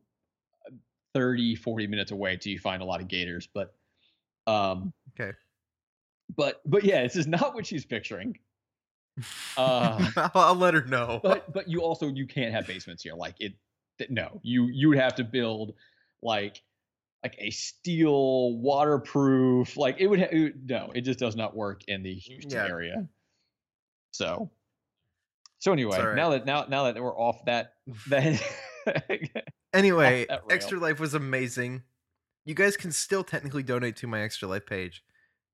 Speaker 3: 30, 40 minutes away till you find a lot of gators. But, um,
Speaker 2: Okay.
Speaker 3: But but yeah, this is not what she's picturing. Uh, [LAUGHS]
Speaker 2: I'll, I'll let her know.
Speaker 3: but but you also you can't have basements here. Like it, th- no, you you would have to build like like a steel waterproof. Like it would, ha- it would no, it just does not work in the Houston
Speaker 2: Yeah.
Speaker 3: area. So so anyway,
Speaker 2: right.
Speaker 3: now that now now that we're off that [LAUGHS] that
Speaker 2: Anyway, [LAUGHS]
Speaker 3: that.
Speaker 2: Extra Life was amazing. You guys can still technically donate to my Extra Life page.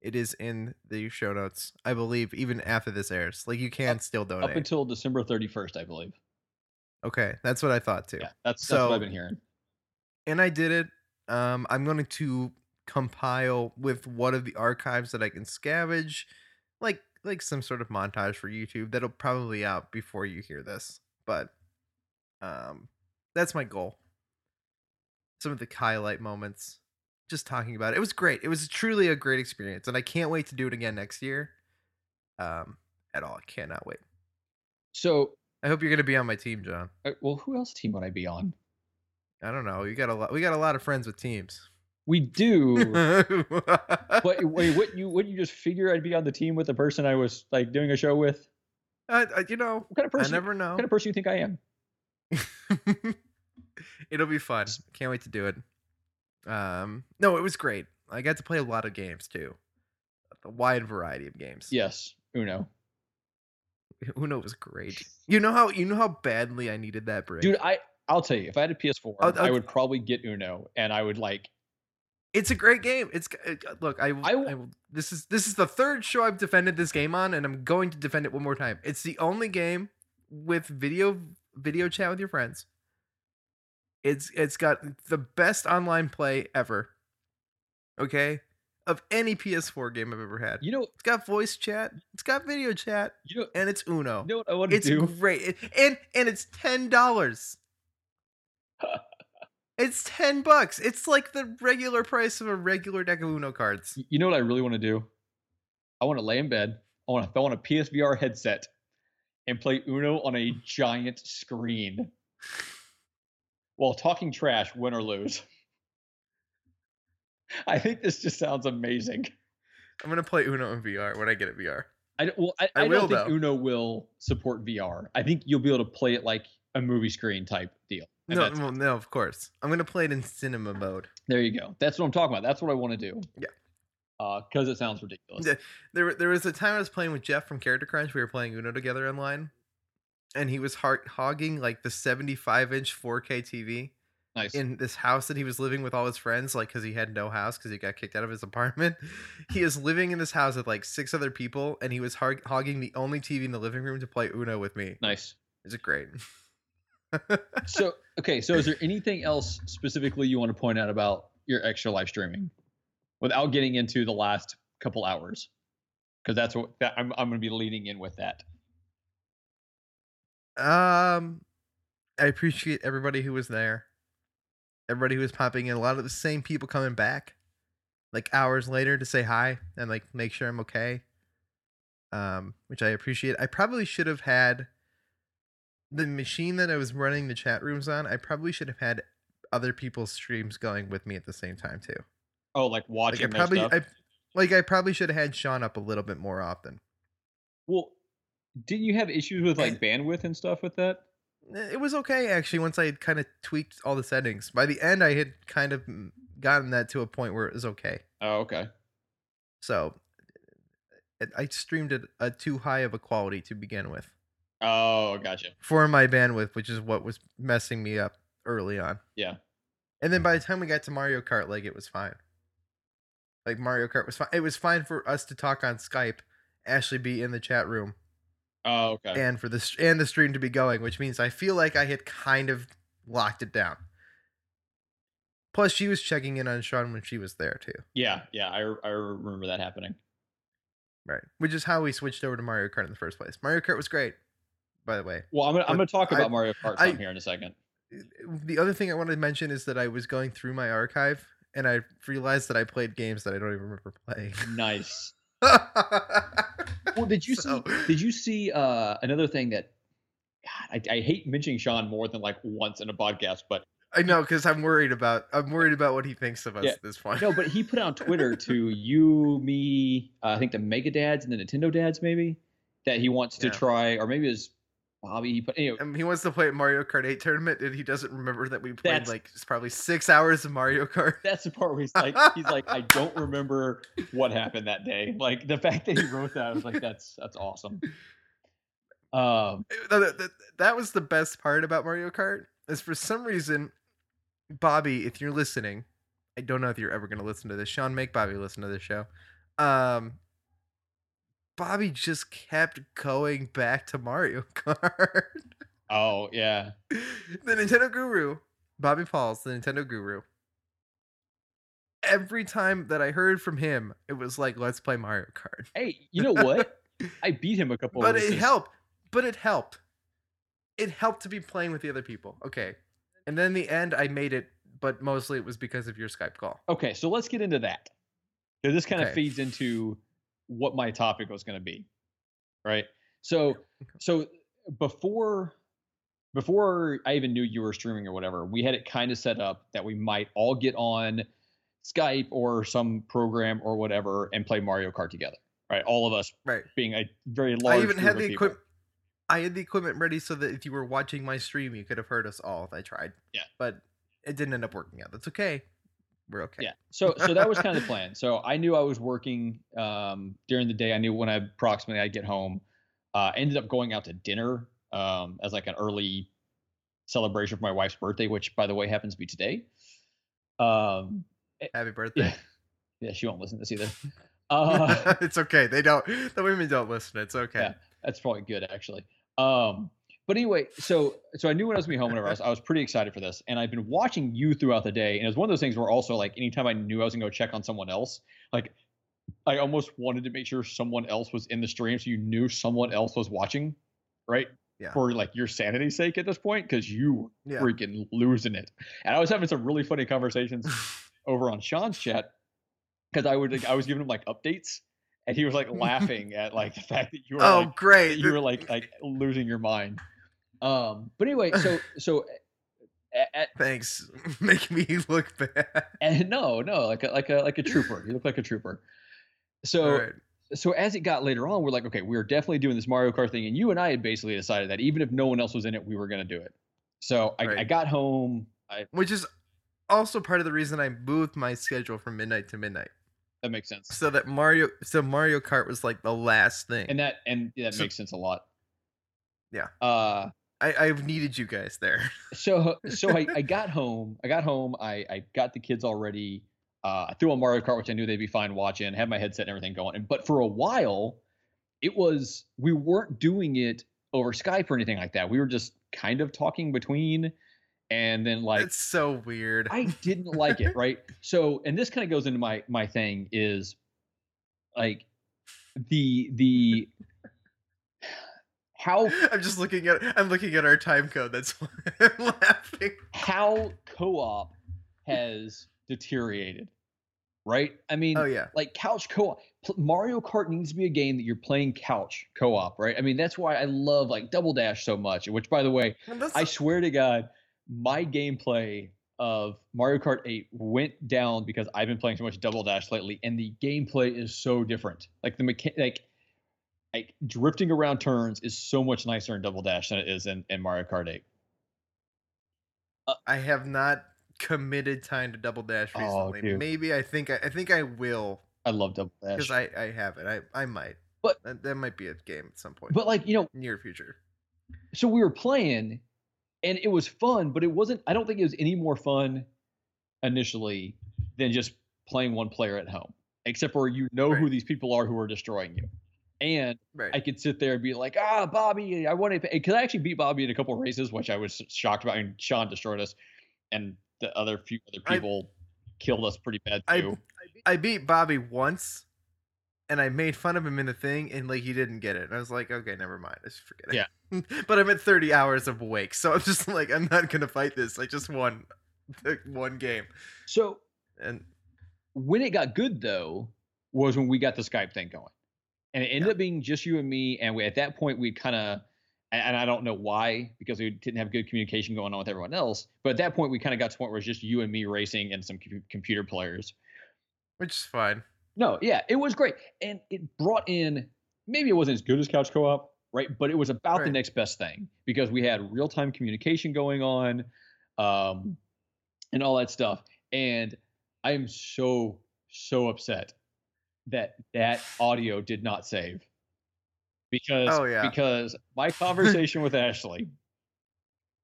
Speaker 2: It is in the show notes, I believe, even after this airs. Like you can still donate up
Speaker 3: until December thirty first, I believe.
Speaker 2: okay, that's what I thought too.
Speaker 3: Yeah, that's that's what
Speaker 2: So-
Speaker 3: I've been hearing.
Speaker 2: And I did it. Um, I'm going to compile with one of the archives that I can scavenge, like like some sort of montage for YouTube that'll probably out before you hear this. But um that's my goal. Some of the highlight moments. Just talking about it. It was great. It was truly a great experience. And I can't wait to do it again next year. Um at all. I cannot wait.
Speaker 3: So,
Speaker 2: I hope you're gonna be on my team, John.
Speaker 3: uh, well, who else team would I be on?
Speaker 2: I don't know. You got a lot we got a lot of friends with teams.
Speaker 3: We do. [LAUGHS]
Speaker 2: but
Speaker 3: Wait, what you what you just figure I'd be on the team with the person I was like doing a show with?
Speaker 2: uh, you know,
Speaker 3: What kind of person?
Speaker 2: I never know.
Speaker 3: What kind of person you think I am? [LAUGHS]
Speaker 2: It'll be fun. Can't wait to do it. Um, no, it was great. I got to play a lot of games too, a wide variety of games.
Speaker 3: Yes, Uno. [LAUGHS]
Speaker 2: Uno was great. You know how you know how badly I needed that break.
Speaker 3: Dude, I I'll tell you, if I had a PS4,
Speaker 2: I'll-
Speaker 3: I
Speaker 2: I'll-
Speaker 3: would probably get Uno, and I would like.
Speaker 2: it's a great game. It's uh, look, I,
Speaker 3: I
Speaker 2: I will, this is this is the third show I've defended this game on, and I'm going to defend it one more time. It's the only game with video video chat with your friends. It's it's got the best online play ever. Okay, of any PS4 game I've ever had.
Speaker 3: You know,
Speaker 2: It's got voice chat. It's got video chat,
Speaker 3: you know,
Speaker 2: and it's Uno.
Speaker 3: you know what I want to
Speaker 2: it's
Speaker 3: do?
Speaker 2: great, It- and and it's ten dollars. [LAUGHS] it's ten bucks. It's like the regular price of a regular deck of Uno cards.
Speaker 3: You know what I really want to do? I want to lay in bed. I want to throw on a PSVR headset and play Uno on a [LAUGHS] giant screen while talking trash, win or lose. [LAUGHS] I think this just sounds amazing.
Speaker 2: I'm gonna play Uno in VR when I get it VR.
Speaker 3: I don't, well, I,
Speaker 2: I
Speaker 3: I,
Speaker 2: will,
Speaker 3: don't think
Speaker 2: though.
Speaker 3: Uno will support VR. I think you'll be able to play it like a movie screen type deal.
Speaker 2: No, well, no, of course. I'm gonna play it in cinema mode.
Speaker 3: there you go. That's what I'm talking about. That's what I want to do.
Speaker 2: Yeah.
Speaker 3: Uh, because it sounds ridiculous.
Speaker 2: There, there was a time I was playing with Jeff from Character Crunch. We were playing Uno together online, and he was har- hogging like the 75 inch 4K TV
Speaker 3: Nice.
Speaker 2: in this house that he was living with all his friends, like because he had no house because he got kicked out of his [LAUGHS] apartment. He is living in this house with like six other people, and he was hog- hogging the only TV in the living room to play Uno with me.
Speaker 3: nice.
Speaker 2: Is it great?
Speaker 3: So [LAUGHS] okay, so is there anything else specifically you want to point out about your extra live streaming, without getting into the last couple hours? Because that's what that, I'm. I'm going to be leading in with that.
Speaker 2: Um, I appreciate everybody who was there. Everybody who was popping in. A lot of the same people coming back, like hours later to say hi and like make sure I'm okay. Um, which I appreciate. I probably should have had the machine that I was running the chat rooms on. I probably should have had other people's streams going with me at the same time too.
Speaker 3: Oh, like
Speaker 2: Like
Speaker 3: watching
Speaker 2: I probably. I like I probably should have had Sean up a little bit more often.
Speaker 3: well, didn't you have issues with like bandwidth and stuff with that?
Speaker 2: It was okay actually once I had kind of tweaked all the settings. By the end, I had kind of gotten that to a point where it was okay.
Speaker 3: Oh, okay.
Speaker 2: So I streamed it at too high of a quality to begin with
Speaker 3: Oh, gotcha.
Speaker 2: for my bandwidth, which is what was messing me up early on.
Speaker 3: Yeah.
Speaker 2: And then by the mm-hmm. time we got to Mario Kart, like it was fine. Like Mario Kart was fine. It was fine for us to talk on Skype, Ashley be in the chat room,
Speaker 3: Oh, okay.
Speaker 2: and for the st- and the stream to be going, which means I feel like I had kind of locked it down. Plus, she was checking in on Sean when she was there too,
Speaker 3: yeah, yeah. I I remember that happening.
Speaker 2: right? Which is how we switched over to Mario Kart in the first place. Mario Kart was great, by the way.
Speaker 3: Well, I'm gonna I'm gonna talk
Speaker 2: I-
Speaker 3: about Mario Kart
Speaker 2: I-
Speaker 3: here in a second.
Speaker 2: Eh, the other thing I wanted to mention is that I was going through my archive and I realized that I played games that I don't even remember playing.
Speaker 3: Nice. [LAUGHS] Well, did you [LAUGHS]
Speaker 2: So-
Speaker 3: see? Did you see uh, another thing that? God, I, I hate mentioning Sean more than like once in a podcast, but
Speaker 2: I know because I'm worried about I'm worried about what he thinks of us
Speaker 3: Yeah.
Speaker 2: at this point.
Speaker 3: no, but he put on Twitter to [LAUGHS] you, me, uh, I think the Mega Dads and the Nintendo Dads, maybe that he wants to try, or maybe it was Bobby. He put anyway,
Speaker 2: he wants to play Mario Kart 8 tournament, and he doesn't remember that we played like probably six hours of Mario Kart. [LAUGHS]
Speaker 3: that's the part where he's like, [LAUGHS] he's like, I don't remember what happened that day. Like the fact that he wrote that, I was like, [LAUGHS] that's that's awesome. Um,
Speaker 2: That, that- that was the best part about Mario Kart. Is for some reason, Bobby, if you're listening, I don't know if you're ever going to listen to this. Sean, make Bobby listen to this show. Um, Bobby just kept going back to Mario [LAUGHS] Kart.
Speaker 3: oh yeah, [LAUGHS]
Speaker 2: the Nintendo Guru, Bobby Pauls, the Nintendo Guru. Every time that I heard from him, it was like, "Let's play Mario Kart."
Speaker 3: Hey, you know what? [LAUGHS] I beat him a couple. Of
Speaker 2: times.
Speaker 3: But it
Speaker 2: helped. But it helped. It helped to be playing with the other people. Okay. And then in the end, I made it, but mostly it was because of your Skype call.
Speaker 3: Okay, so let's get into that. this kind of feeds into what my topic was going to be, right? So, so before before I even knew you were streaming or whatever, we had it kind of set up that we might all get on Skype or some program or whatever and play Mario Kart together, right? All of us
Speaker 2: Right.
Speaker 3: being a very large.
Speaker 2: I even had the equipment. I had the equipment ready so that if you were watching my stream, you could have heard us all if I tried.
Speaker 3: Yeah.
Speaker 2: But it didn't end up working out. That's okay. We're okay.
Speaker 3: Yeah. So so that was kind of the plan. So I knew I was working um, during the day. I knew when I approximately I'd get home. Uh, ended up going out to dinner um, as like an early celebration for my wife's birthday, which by the way happens to be today. Um,
Speaker 2: Happy birthday.
Speaker 3: yeah, yeah, she won't listen to this either. [LAUGHS] Uh, [LAUGHS]
Speaker 2: it's okay. They don't. The women don't listen. It's okay.
Speaker 3: Yeah. that's probably good actually. Um, but anyway, so so I knew when I was gonna be home whenever I was, I was pretty excited for this, and I've been watching you throughout the day, and it was one of those things where also like anytime I knew I was gonna go check on someone else, like I almost wanted to make sure someone else was in the stream, so you knew someone else was watching, right?
Speaker 2: Yeah.
Speaker 3: For like your sanity's sake at this point, because you were
Speaker 2: Yeah.
Speaker 3: freaking losing it, and I was having some really funny conversations [LAUGHS] over on Sean's chat because I would I was giving him like updates, and he was like laughing at like the fact that you were
Speaker 2: oh,
Speaker 3: like,
Speaker 2: great.
Speaker 3: you were like like losing your mind. Um, but anyway, so [LAUGHS] so at,
Speaker 2: Thanks. [LAUGHS] Make me look bad. [LAUGHS]
Speaker 3: and no no like a like a like a trooper. You look like a trooper. So
Speaker 2: right.
Speaker 3: so as it got later on, we're like, okay, we're definitely doing this Mario Kart thing, and you and I had basically decided that even if no one else was in it, we were gonna do it. So I, I got home. I
Speaker 2: Which is also part of the reason I moved my schedule from midnight to midnight,
Speaker 3: that makes sense,
Speaker 2: so that Mario, so Mario Kart was like the last thing.
Speaker 3: and that and that
Speaker 2: So-
Speaker 3: makes sense a lot.
Speaker 2: Yeah.
Speaker 3: Uh,
Speaker 2: I, I've needed you guys there. [LAUGHS]
Speaker 3: so so I, I [LAUGHS] got home i got home i i got the kids already uh i threw on mario kart which i knew they'd be fine watching had my headset and everything going and but for a while it was we weren't doing it over skype or anything like that we were just kind of talking between and then like
Speaker 2: it's so weird.
Speaker 3: i didn't like it right [LAUGHS] so and this kind of goes into my my thing is like the the how [LAUGHS]
Speaker 2: I'm just looking at I'm looking at our time code. That's why [LAUGHS] I'm laughing.
Speaker 3: how co-op has deteriorated right i mean
Speaker 2: Oh yeah.
Speaker 3: like couch co-op mario kart needs to be a game that you're playing couch co-op right i mean that's why i love like double dash so much which by the way i swear to god my gameplay of mario kart 8 went down because i've been playing so much double dash lately and the gameplay is so different like the mechanic like like drifting around turns is so much nicer in double dash than it is in, in mario kart 8 uh,
Speaker 2: I have not committed time to double dash
Speaker 3: Oh,
Speaker 2: recently.
Speaker 3: dude.
Speaker 2: Maybe I think I, I think I will
Speaker 3: i love double dash
Speaker 2: because I I have it. I I might.
Speaker 3: But-
Speaker 2: that, that might be a game at some point.
Speaker 3: but like you know
Speaker 2: near future.
Speaker 3: so we were playing and it was fun but it wasn't i don't think it was any more fun initially than just playing one player at home except for you know who these people are who are destroying you and
Speaker 2: Right.
Speaker 3: i could sit there and be like ah bobby i want to because i actually beat bobby in a couple races which i was shocked about and sean destroyed us and the other few other
Speaker 2: I-
Speaker 3: people killed us pretty bad too
Speaker 2: I beat Bobby once, and I made fun of him in the thing, and like he didn't get it. And I was like, okay, never mind. I just forget it. Yeah. [LAUGHS] but I'm at 30 hours of wake, so I'm just [LAUGHS] like, I'm not gonna fight this. I just won [LAUGHS] the one game,
Speaker 3: so
Speaker 2: and
Speaker 3: when it got good though was when we got the Skype thing going, and it ended
Speaker 2: Yeah.
Speaker 3: up being just you and me. And we, at that point, we kind of, and, and I don't know why because we didn't have good communication going on with everyone else. But at that point, we kind of got to the point where it's just you and me racing and some com- computer players.
Speaker 2: which is fine.
Speaker 3: No, yeah, it was great, and it brought in maybe it wasn't as good as couch co-op, right? But it was about the next best thing because we had real time communication going on, um, and all that stuff. And I am so so upset that that audio did not save because
Speaker 2: Oh, yeah.
Speaker 3: because my [LAUGHS] conversation with Ashley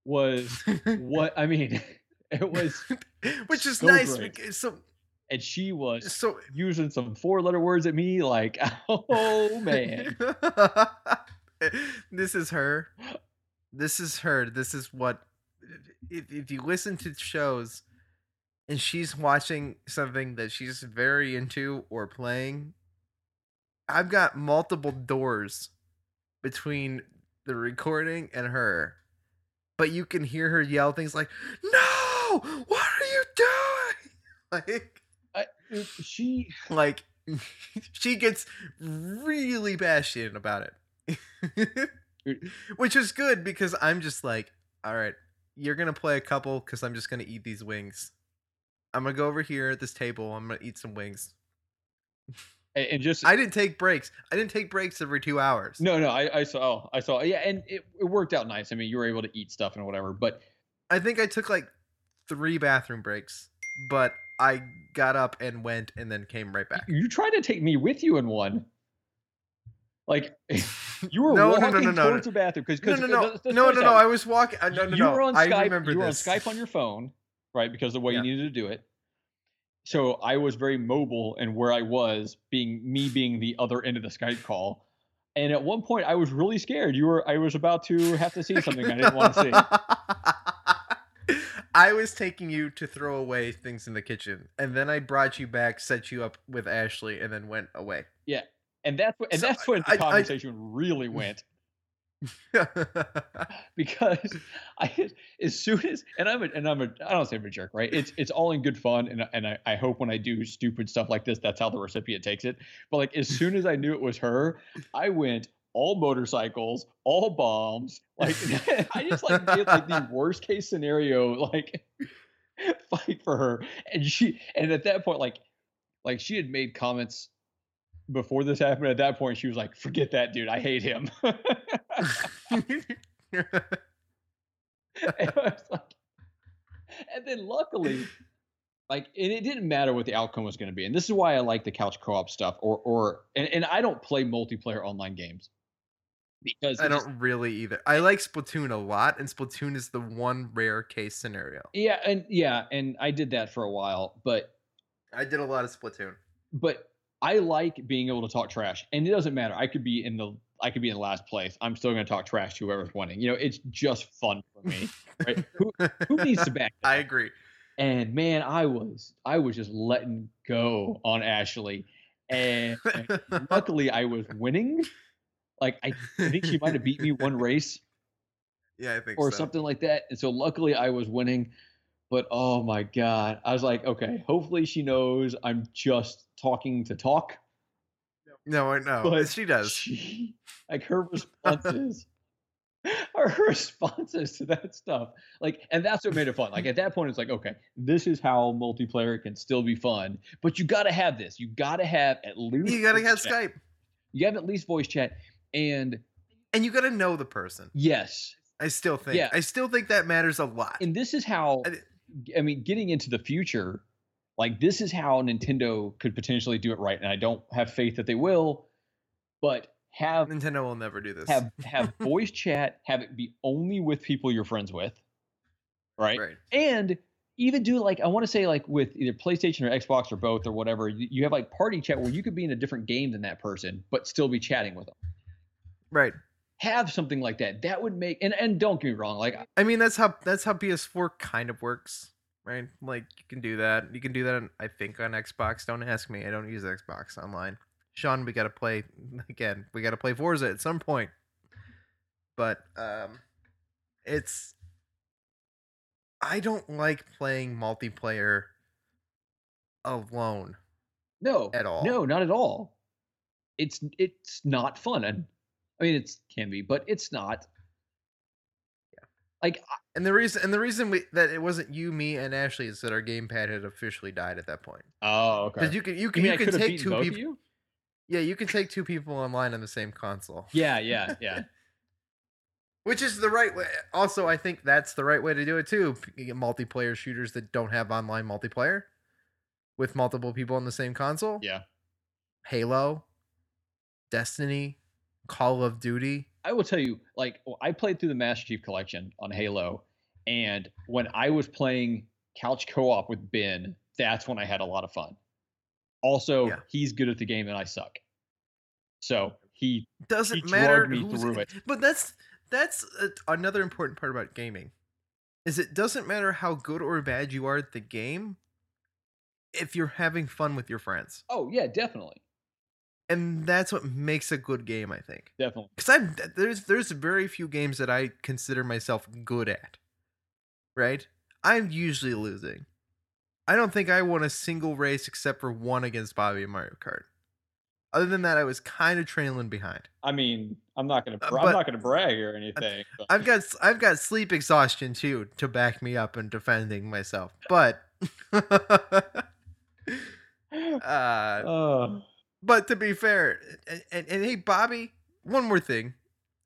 Speaker 3: was what I mean. [LAUGHS] It was, [LAUGHS]
Speaker 2: which is
Speaker 3: so
Speaker 2: nice. because- So
Speaker 3: and she was
Speaker 2: so
Speaker 3: using some four letter words at me like oh man
Speaker 2: this is her. This is her. This is what if if you listen to shows and she's watching something that she's very into or playing, I've got multiple doors between the recording and her, but you can hear her yell things like, "No! What are you doing?" [LAUGHS] Like,
Speaker 3: I, she [LAUGHS]
Speaker 2: like [LAUGHS] she gets really passionate about it, which is good because I'm just like, all right, you're gonna play a couple because I'm just gonna eat these wings. I'm gonna go over here at this table. I'm gonna eat some wings.
Speaker 3: and and just
Speaker 2: I didn't take breaks. I didn't take breaks every two hours.
Speaker 3: no no I, I saw oh, I saw yeah and it, it worked out nice. I mean you were able to eat stuff and whatever, but
Speaker 2: I think I took like three bathroom breaks, but I got up and went and then came right back.
Speaker 3: you tried to take me with you in one. Like [LAUGHS] you were
Speaker 2: No, no, no,
Speaker 3: walking
Speaker 2: no, no,
Speaker 3: towards the bathroom because
Speaker 2: No, no, no,
Speaker 3: let's
Speaker 2: no, no, no. I was walking. Uh, no, no,
Speaker 3: you
Speaker 2: no.
Speaker 3: were on Skype. you were
Speaker 2: this.
Speaker 3: on Skype on your phone, right? Because the way
Speaker 2: Yeah.
Speaker 3: you needed to do it. So I was very mobile, and where I was, being me, being the other end of the Skype call, and at one point I was really scared. You were, I was about to have to see something I didn't want to see.
Speaker 2: I was taking you to throw away things in the kitchen, and then I brought you back, set you up with Ashley, and then went away.
Speaker 3: Yeah, and that's what, and
Speaker 2: So
Speaker 3: that's when
Speaker 2: I-
Speaker 3: the
Speaker 2: I-
Speaker 3: conversation really [LAUGHS] went [LAUGHS] because I, as soon as, and I'm a, and I'm a, I don't say I'm a jerk, right? It's it's all in good fun, and and I, I hope when I do stupid stuff like this, that's how the recipient takes it. But like as soon as I knew it was her, I went all motorcycles, all bombs. Like [LAUGHS] I just like did like the worst case scenario, like [LAUGHS] fight for her, and she, and at that point, like, like she had made comments before this happened. At that point, she was like, "Forget that, dude. I hate him." [LAUGHS] and, I was like, and then luckily, like, and it didn't matter what the outcome was going to be. And this is why I like the couch co-op stuff. Or, or, and, and I don't play multiplayer online games because
Speaker 2: I don't really either. I like Splatoon a lot, and Splatoon is the one rare case scenario.
Speaker 3: yeah, and yeah, and I did that for a while, but
Speaker 2: I did a lot of Splatoon.
Speaker 3: but I like being able to talk trash, and it doesn't matter. I could be in the I could be in the last place. I'm still going to talk trash to whoever's winning. You know, it's just fun for me, right? who, who [LAUGHS] needs to back?
Speaker 2: I agree.
Speaker 3: And man, I was I was just letting go on Ashley, and luckily I was winning. Like I think she might have beat me one [LAUGHS] race
Speaker 2: yeah, I think
Speaker 3: or
Speaker 2: so.
Speaker 3: something like that, and so luckily I was winning. But oh my god, I was like, okay, hopefully she knows I'm just talking to talk.
Speaker 2: No, I know.
Speaker 3: But
Speaker 2: she does.
Speaker 3: She, like her [LAUGHS] responses, are her responses to that stuff, like, and that's what made it fun. Like at that point, it's like, okay, this is how multiplayer can still be fun. But you got to have this. You got to have at least.
Speaker 2: You gotta have
Speaker 3: chat.
Speaker 2: Skype,
Speaker 3: You have at least voice chat, and
Speaker 2: and you gotta know the person.
Speaker 3: yes,
Speaker 2: I still think.
Speaker 3: Yeah.
Speaker 2: I still think that matters a lot.
Speaker 3: and this is how.
Speaker 2: I
Speaker 3: I mean, getting into the future, like this is how Nintendo could potentially do it right, and I don't have faith that they will, but have
Speaker 2: Nintendo will never do this.
Speaker 3: have have [LAUGHS] voice chat, have it be only with people you're friends with, right?
Speaker 2: right.
Speaker 3: And even do like I want to say like with either PlayStation or Xbox or both or whatever, you, you have like party chat where you could be in a different game than that person, but still be chatting with them.
Speaker 2: Right.
Speaker 3: Have something like that. That would make and and don't get me wrong, like
Speaker 2: I mean, that's how that's how PS4 kind of works, right? Like you can do that. You can do that. On, I think on Xbox. Don't ask me. I don't use Xbox online. Sean, we gotta play [LAUGHS] again. We gotta play Forza at some point. But um, it's. I don't like playing multiplayer alone.
Speaker 3: no
Speaker 2: At all.
Speaker 3: No, not at all. It's it's not fun. And I mean it can be, but it's not.
Speaker 2: Yeah.
Speaker 3: Like
Speaker 2: And the reason and the reason we, that it wasn't you, me, and Ashley is that our gamepad had officially died at that point.
Speaker 3: oh okay.
Speaker 2: Because you can you
Speaker 3: You
Speaker 2: can
Speaker 3: mean
Speaker 2: you, can take two people. Yeah, you can take two people online on the same console.
Speaker 3: Yeah, yeah, yeah. [LAUGHS]
Speaker 2: Which is the right way. Also, I think that's the right way to do it too. You get multiplayer shooters that don't have online multiplayer with multiple people on the same console.
Speaker 3: yeah.
Speaker 2: Halo, Destiny, Call of Duty.
Speaker 3: I will tell you, like, I played through the Master Chief Collection on Halo, and when I was playing couch co-op with Ben, that's when I had a lot of fun. Also,
Speaker 2: Yeah.
Speaker 3: he's good at the game and I suck. So he
Speaker 2: Doesn't
Speaker 3: He
Speaker 2: matter
Speaker 3: me
Speaker 2: who's
Speaker 3: through it.
Speaker 2: But that's that's a, another important part about gaming. Is it doesn't matter how good or bad you are at the game if you're having fun with your friends.
Speaker 3: Oh yeah, definitely.
Speaker 2: And that's what makes a good game, I think.
Speaker 3: Definitely.
Speaker 2: Because I'm there's there's very few games that I consider myself good at. Right? I'm usually losing. I don't think I won a single race except for one against Bobby in Mario Kart. Other than that, I was kind of trailing behind.
Speaker 3: I mean, I'm not gonna
Speaker 2: Uh,
Speaker 3: bra- I'm not gonna brag or anything. but-
Speaker 2: I've got I've got sleep exhaustion too to back me up in defending myself. But [LAUGHS] [LAUGHS] uh
Speaker 3: Oh.
Speaker 2: But to be fair, and, and, and hey, Bobby, one more thing.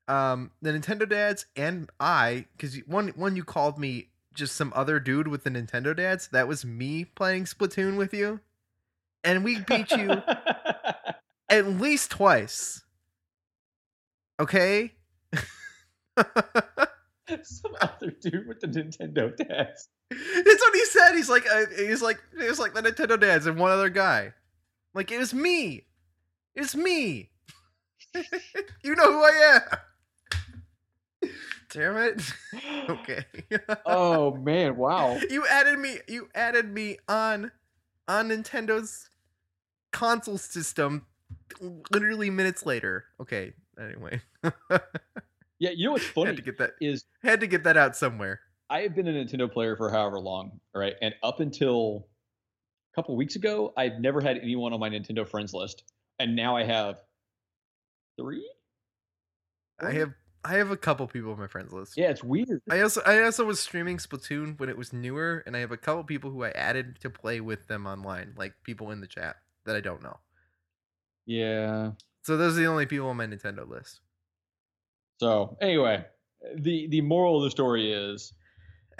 Speaker 2: Um, the Nintendo dads and I, because one one you called me just some other dude with the Nintendo dads. That was me playing Splatoon with you, and we beat you [LAUGHS] at least twice. Okay. [LAUGHS]
Speaker 3: Some other dude with the Nintendo dads.
Speaker 2: That's what he said. He's like, uh, he's like, was like the Nintendo dads and one other guy. Like it was me. It's me. [LAUGHS] you know who I am. Damn it. [LAUGHS] okay. [LAUGHS]
Speaker 3: Oh man! Wow.
Speaker 2: you added me. You added me on on Nintendo's console system. Literally minutes later. Okay. Anyway,
Speaker 3: Yeah, you know what's funny?
Speaker 2: had to get that.
Speaker 3: is
Speaker 2: Had to get that out somewhere.
Speaker 3: I have been a Nintendo player for however long, right? And up until a couple weeks ago, I've never had anyone on my Nintendo friends list, and now I have three.
Speaker 2: I have I have a couple people on my friends list.
Speaker 3: Yeah, it's weird.
Speaker 2: I also I also was streaming Splatoon when it was newer, and I have a couple people who I added to play with them online, like people in the chat that I don't know.
Speaker 3: Yeah.
Speaker 2: So those are the only people on my Nintendo list.
Speaker 3: So anyway, the the moral of the story is,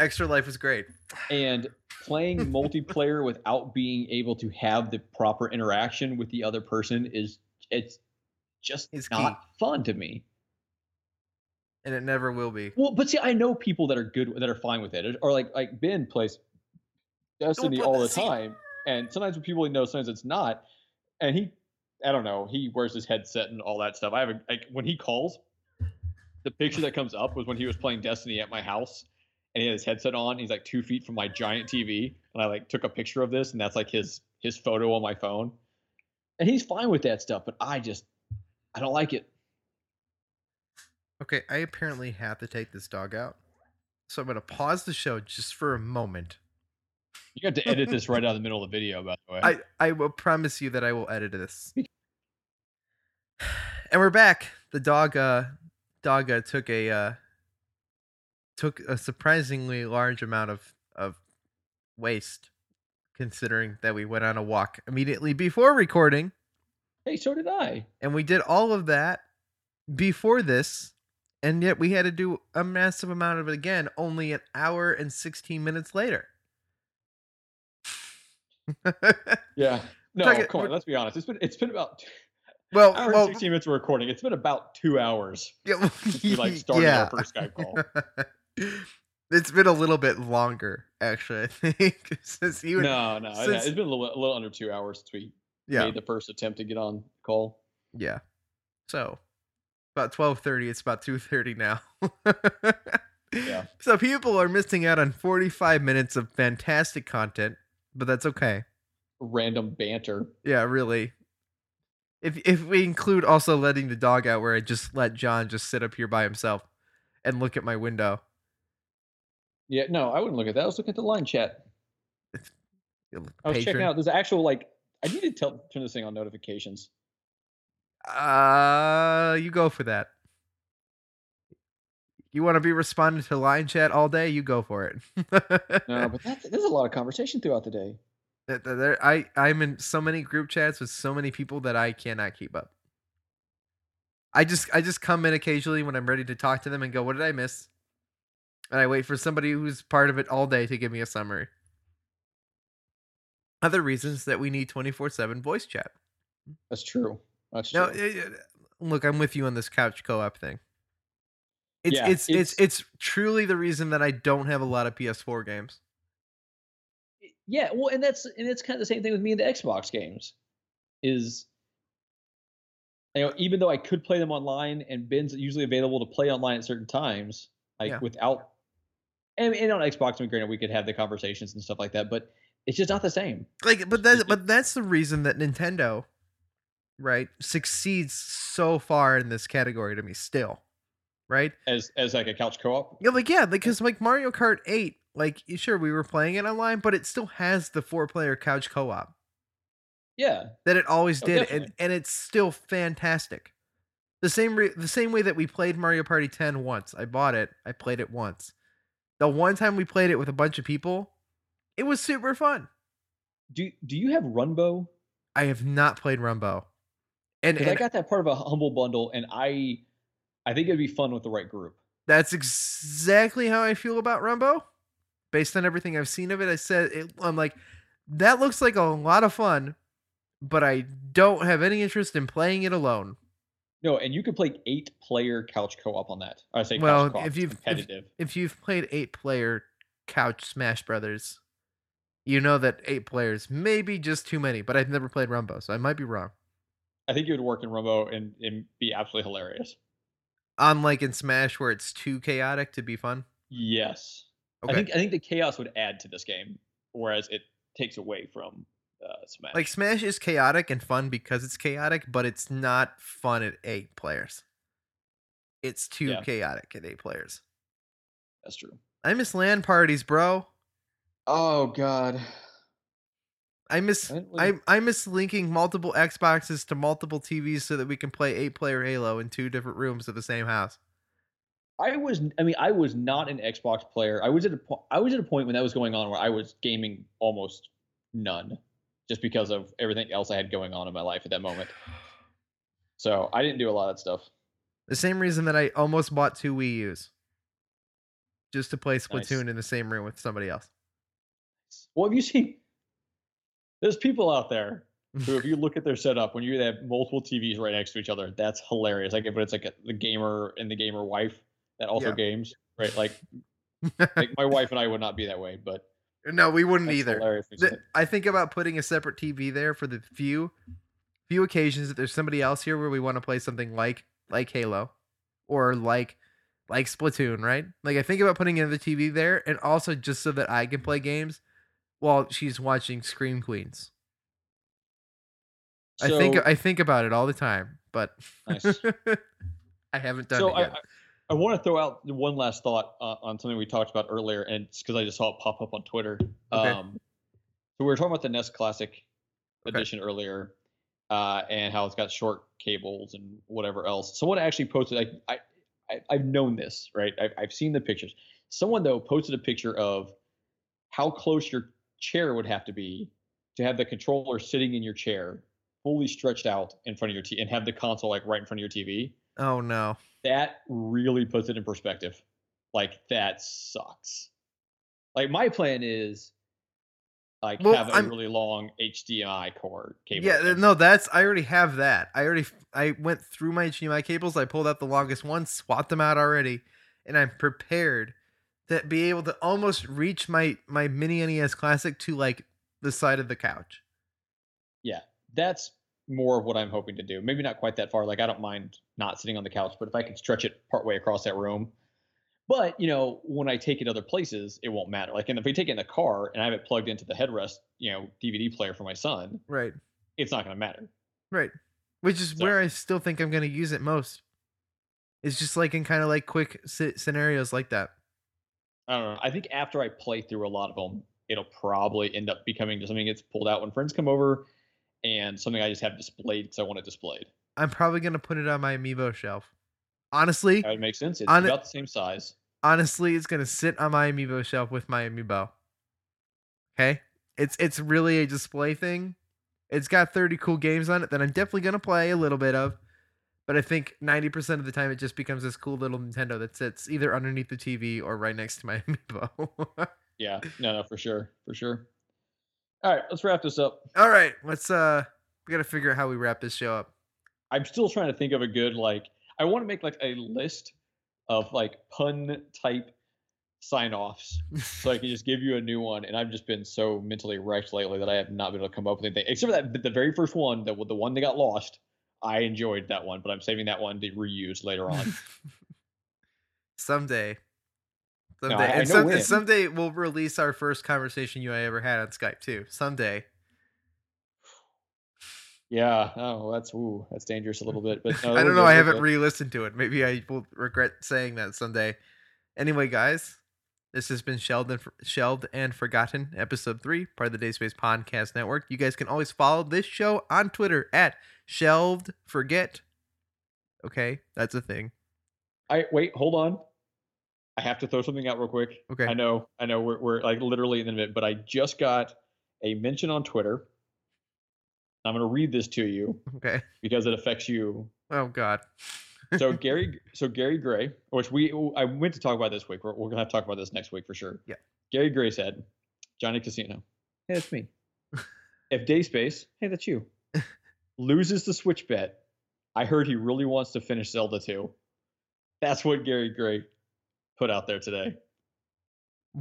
Speaker 2: Extra Life is great.
Speaker 3: and playing [LAUGHS] multiplayer without being able to have the proper interaction with the other person is it's just
Speaker 2: Is
Speaker 3: not fun to me.
Speaker 2: And it never will be.
Speaker 3: Well, but see, I know people that are good that are fine with it, or like like Ben plays Destiny all the time, and sometimes when people he knows, sometimes it's not, and he, I don't know, he wears his headset and all that stuff. I have a like when he calls, the picture that comes up was when he was playing Destiny at my house, and he had his headset on. He's like two feet from my giant TV, and I like took a picture of this, and that's like his his photo on my phone, and he's fine with that stuff, but I just I don't like it.
Speaker 2: Okay, I apparently have to take this dog out. So I'm gonna pause the show just for a moment.
Speaker 3: You got to edit this right out of the middle of the video, by the way.
Speaker 2: I, I will promise you that I will edit this. [SIGHS] And we're back. The dog uh dog uh, took a uh took a surprisingly large amount of of waste considering that we went on a walk immediately before recording
Speaker 3: hey, so did I.
Speaker 2: and we did all of that before this and yet we had to do a massive amount of it again only an hour and 16 minutes later. [LAUGHS]
Speaker 3: Yeah. No,
Speaker 2: Talking-
Speaker 3: come on. Let's be honest. It's been it's been about [LAUGHS]
Speaker 2: well,
Speaker 3: hour
Speaker 2: well
Speaker 3: and sixteen minutes of recording. It's been about two hours
Speaker 2: Yeah, well,
Speaker 3: we like [LAUGHS] started
Speaker 2: yeah.
Speaker 3: our first Skype call. [LAUGHS]
Speaker 2: it's been a little bit longer, actually. I think [LAUGHS] since you.
Speaker 3: No, no,
Speaker 2: since-
Speaker 3: it's been a little, a little under two hours since we
Speaker 2: yeah,
Speaker 3: made the first attempt to get on call.
Speaker 2: yeah. So about twelve thirty. It's about two thirty now.
Speaker 3: Yeah. [LAUGHS]
Speaker 2: So people are missing out on forty-five minutes of fantastic content, but that's okay.
Speaker 3: Random banter.
Speaker 2: Yeah, really. If if we include also letting the dog out, where I just let John just sit up here by himself and look at my window.
Speaker 3: Yeah, no, I wouldn't look at that. I was looking at the line chat. [LAUGHS] I was checking out. There's actual like I need to tell, turn this thing on notifications.
Speaker 2: Uh, you go for that. You want to be responding to line chat all day? You go for it.
Speaker 3: No, but [LAUGHS] that's, there's a lot of conversation throughout the day.
Speaker 2: There- I I'm in so many group chats with so many people that I cannot keep up. I just I just come in occasionally when I'm ready to talk to them and go, "What did I miss?" And I wait for somebody who's part of it all day to give me a summary. Other reasons that we need 24/7 voice chat.
Speaker 3: That's true. That's
Speaker 2: No,
Speaker 3: true.
Speaker 2: eh, eh, look, I'm with you on this couch co-op thing. It's
Speaker 3: Yeah,
Speaker 2: it's, it's
Speaker 3: it's-
Speaker 2: it's truly the reason that I don't have a lot of PS4 games.
Speaker 3: yeah well and that's and it's kind of the same thing with me and the xbox games is you know even though i could play them online and ben's usually available to play online at certain times like
Speaker 2: Yeah.
Speaker 3: without and, and on xbox I mean, granted we could have the conversations and stuff like that but it's just not the same
Speaker 2: Like, but that but that's the reason that Nintendo right, succeeds so far in this category to me still. Right?
Speaker 3: As as like a couch co-op.
Speaker 2: Yeah, like yeah, because like Mario Kart 8, like sure we were playing it online, but it still has the four player couch co-op
Speaker 3: Yeah.
Speaker 2: that it always
Speaker 3: Oh,
Speaker 2: did, and, and it's still fantastic. The same re- the same way that we played Mario Party 10 once. I bought it. I played it once. The one time we played it with a bunch of people, it was super fun.
Speaker 3: Do do you have Runbow?
Speaker 2: I have not played Runbow. And,
Speaker 3: Because I got that part of a humble bundle, and I I think it'd be fun with the right group.
Speaker 2: that's exactly how I feel about Runbow. Based on everything I've seen of it, I said it, I'm like, that looks like a lot of fun, but I don't have any interest in playing it alone.
Speaker 3: No, and you could play eight player couch co-op on that. I say
Speaker 2: Well,
Speaker 3: couch co-op,
Speaker 2: if you've- if- if you've played eight player couch Smash Brothers, you know that eight players may be just too many, but I've never played Runbow, so I might be wrong.
Speaker 3: I think it would work in Runbow and, and be absolutely hilarious.
Speaker 2: Unlike in Smash where it's too chaotic to be fun.
Speaker 3: Yes.
Speaker 2: Okay.
Speaker 3: I think I think the chaos would add to this game, whereas it takes away from uh, Smash.
Speaker 2: like Smash is chaotic and fun because it's chaotic, but it's not fun at eight players. It's too
Speaker 3: Yeah.
Speaker 2: chaotic at eight players.
Speaker 3: That's true.
Speaker 2: I miss LAN parties, bro.
Speaker 3: Oh God.
Speaker 2: I miss
Speaker 3: I didn't
Speaker 2: I, I miss linking multiple Xboxes to multiple TVs so that we can play eight player Halo in two different rooms of the same house.
Speaker 3: I was I mean I was not an Xbox player. I was at a po- I was at a point when that was going on where I was gaming almost none, just because of everything else I had going on in my life at that moment. So I didn't do a lot of that stuff.
Speaker 2: The same reason that I almost bought two Wii U's. Just to play
Speaker 3: Nice.
Speaker 2: Splatoon in the same room with somebody else.
Speaker 3: Well, have you seen? There's people out there [LAUGHS] who, if you look at their setup, when you have multiple TVs right next to each other, that's hilarious. Like, but it's like a, the gamer and the gamer wife that also
Speaker 2: Yeah.
Speaker 3: games, right? Like, [LAUGHS] like my wife and I would not be that way, but
Speaker 2: no, we wouldn't
Speaker 3: that's
Speaker 2: either.
Speaker 3: hilarious. when you say
Speaker 2: The- I think about putting a separate TV there for the few few occasions that there's somebody else here where we want to play something like like Halo or like like Splatoon, right? Like I think about putting another TV there and also just so that I can play games while she's watching Scream Queens. I think I think about it all the time, but
Speaker 3: Nice. [LAUGHS]
Speaker 2: I haven't done
Speaker 3: so
Speaker 2: it yet.
Speaker 3: I, I want to throw out one last thought uh, on something we talked about earlier, and it's because I just saw it pop up on Twitter.
Speaker 2: Okay.
Speaker 3: Um, so we were talking about the NES Classic
Speaker 2: Okay.
Speaker 3: edition earlier, uh, and how it's got short cables and whatever else. Someone actually posted. Like, I, I I've known this, right? I've, I've seen the pictures. Someone though posted a picture of how close your chair would have to be to have the controller sitting in your chair, fully stretched out in front of your TV, and have the console like right in front of your TV
Speaker 2: oh no.
Speaker 3: That really puts it in perspective. Like that sucks. Like my plan is like
Speaker 2: Well,
Speaker 3: have a
Speaker 2: I'm-
Speaker 3: really long HDMI cord cable.
Speaker 2: Yeah, no, that's I already have that. I already I went through my HDMI cables. I pulled out the longest one, swapped them out already, and I'm prepared to be able to almost reach my my mini NES Classic to like the side of the couch.
Speaker 3: yeah, that's more of what I'm hoping to do. Maybe not quite that far. Like I don't mind not sitting on the couch, but if I can stretch it partway across that room. But you know, when I take it other places, it won't matter. Like, and if we take it in the car and I have it plugged into the headrest, you know, DVD player for my son,
Speaker 2: Right,
Speaker 3: it's not going to matter.
Speaker 2: right. Which is
Speaker 3: So-
Speaker 2: where I still think I'm going to use it most. It's just like in kind of like quick scenarios like that.
Speaker 3: I don't know. I think after I play through a lot of them, it'll probably end up becoming just something that gets pulled out when friends come over, and something I just have displayed because I want it displayed.
Speaker 2: I'm probably going to put it on my amiibo shelf. Honestly,
Speaker 3: That would make sense. It's
Speaker 2: On
Speaker 3: about the same size.
Speaker 2: honestly, it's gonna sit on my amiibo shelf with my amiibo. Okay, it's it's really a display thing. It's got 30 cool games on it that I'm definitely gonna play a little bit of, but I think 90% of the time it just becomes this cool little Nintendo that sits either underneath the TV or right next to my [LAUGHS] amiibo.
Speaker 3: Yeah, no, no, for sure, for sure. All right, let's wrap this up.
Speaker 2: All right, let's uh, we gotta figure out how we wrap this show up.
Speaker 3: I'm still trying to think of a good like. I want to make like a list of like pun type sign offs, so I can just give you a new one. And I've just been so mentally wrecked lately that I have not been able to come up with anything except for that the very first one, the the one that got lost. I enjoyed that one, but I'm saving that one to reuse later on. [LAUGHS]
Speaker 2: someday.
Speaker 3: No,
Speaker 2: Someday.
Speaker 3: I- I
Speaker 2: and
Speaker 3: know
Speaker 2: some, and someday we'll release our first conversation you and I ever had on Skype too. Someday.
Speaker 3: Yeah. Oh, that's ooh, that's dangerous a little bit. But no, [LAUGHS]
Speaker 2: I don't know. I haven't
Speaker 3: good.
Speaker 2: re-listened to it. Maybe I will regret saying that someday. Anyway, guys, this has been Shelved and, Shelved and Forgotten, episode three, part of the Dacespace Podcast Network. You guys can always follow this show on Twitter at Shelved Forget. Okay, that's a thing.
Speaker 3: I wait. Hold on. I have to throw something out real quick.
Speaker 2: Okay.
Speaker 3: I know. I know. We're we're like literally in the minute, but I just got a mention on Twitter. I'm going to read this to you
Speaker 2: Okay.
Speaker 3: because it affects you
Speaker 2: Oh God.
Speaker 3: so [LAUGHS] Gary, so Gary Gray, which we I went to talk about this week. We're, we're gonna have to talk about this next week for sure.
Speaker 2: Yeah.
Speaker 3: Gary Gray said, Johnny Casino, hey, that's me. [LAUGHS] if Dacespace, hey, that's you, [LAUGHS] loses the Switch bet, I heard he really wants to finish Zelda 2. That's what Gary Gray put out there today. [LAUGHS]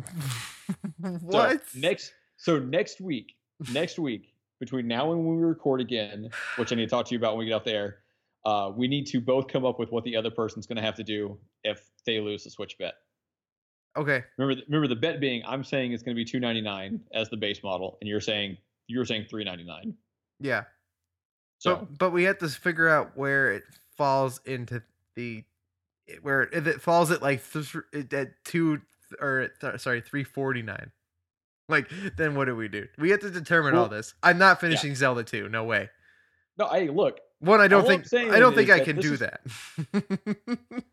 Speaker 2: what?
Speaker 3: So next, so next week, next week, between now and when we record again, which I need to talk to you about when we get off there, uh, we need to both come up with what the other person's going to have to do if they lose the Switch bet.
Speaker 2: okay.
Speaker 3: Remember, remember the bet being I'm saying it's going to be 299 as the base model, and you're saying you're saying 399.
Speaker 2: Yeah.
Speaker 3: So
Speaker 2: But but we have to figure out where it falls into the where if it falls at like th- at two or th- sorry three forty nine. Like then what do we do? We have to determine all this. I'm not finishing Zelda two. No way.
Speaker 3: no, I look.
Speaker 2: One, I don't think I don't think I can do
Speaker 3: is-
Speaker 2: that. [LAUGHS]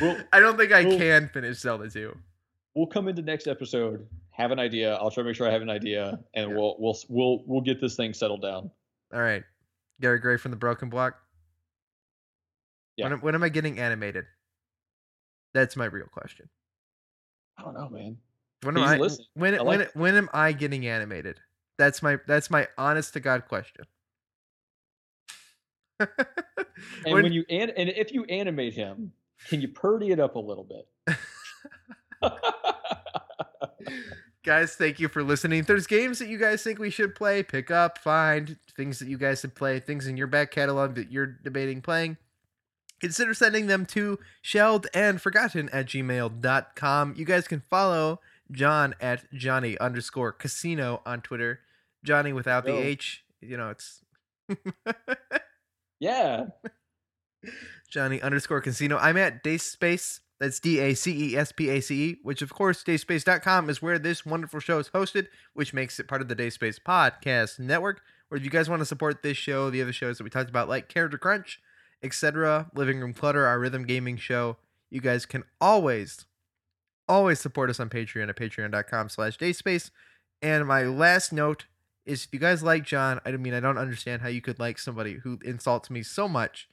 Speaker 3: We'll
Speaker 2: I don't think I
Speaker 3: well-
Speaker 2: can finish Zelda two.
Speaker 3: we'll come into next episode, have an idea. I'll try to make sure I have an idea, and
Speaker 2: Yeah.
Speaker 3: we'll we'll we'll we'll get this thing settled down.
Speaker 2: All right, Gary Gray from the Broken Block.
Speaker 3: Yeah.
Speaker 2: When, am- when am I getting animated? That's my real question.
Speaker 3: I don't know, man.
Speaker 2: When am I when
Speaker 3: I
Speaker 2: when
Speaker 3: like
Speaker 2: when am I getting animated? That's my that's my honest to god question. [LAUGHS]
Speaker 3: And
Speaker 2: When-
Speaker 3: when, you an- and if you animate him, can you purdy it up a little bit? [LAUGHS]
Speaker 2: guys, thank you for listening. If there's games that you guys think we should play, pick up, find things that you guys should play, things in your back catalog that you're debating playing. Consider sending them to shelved and forgotten at gmail.com. You guys can follow John at Johnny underscore casino on Twitter. Johnny without the
Speaker 3: Yo.
Speaker 2: H. You know, it's [LAUGHS]
Speaker 3: yeah.
Speaker 2: Johnny underscore casino. I'm at Dacespace. That's D A C E S P A C E, which of course, dacespace.com is where this wonderful show is hosted, which makes it part of the Dacespace Podcast Network. Or if you guys want to support this show, the other shows that we talked about, like Character Crunch, etc., Living Room Clutter, our rhythm gaming show, you guys can always, always support us on Patreon at patreon.com slash dacespace. And my last note is if you guys like John, I mean, I don't understand how you could like somebody who insults me so much.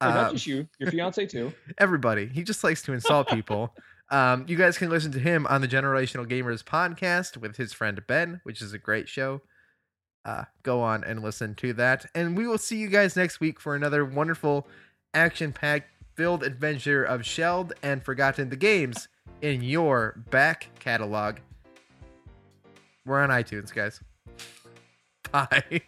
Speaker 3: Not
Speaker 2: Um,
Speaker 3: just you, your [LAUGHS] fiance too.
Speaker 2: everybody. He just likes to insult people. [LAUGHS] um, you guys can listen to him on the Generational Gamers podcast with his friend Ben, which is a great show. Uh, go on and listen to that. And we will see you guys next week for another wonderful action packed filled adventure of shelved and forgotten the games in your back catalog. We're on iTunes, guys. [LAUGHS] Bye.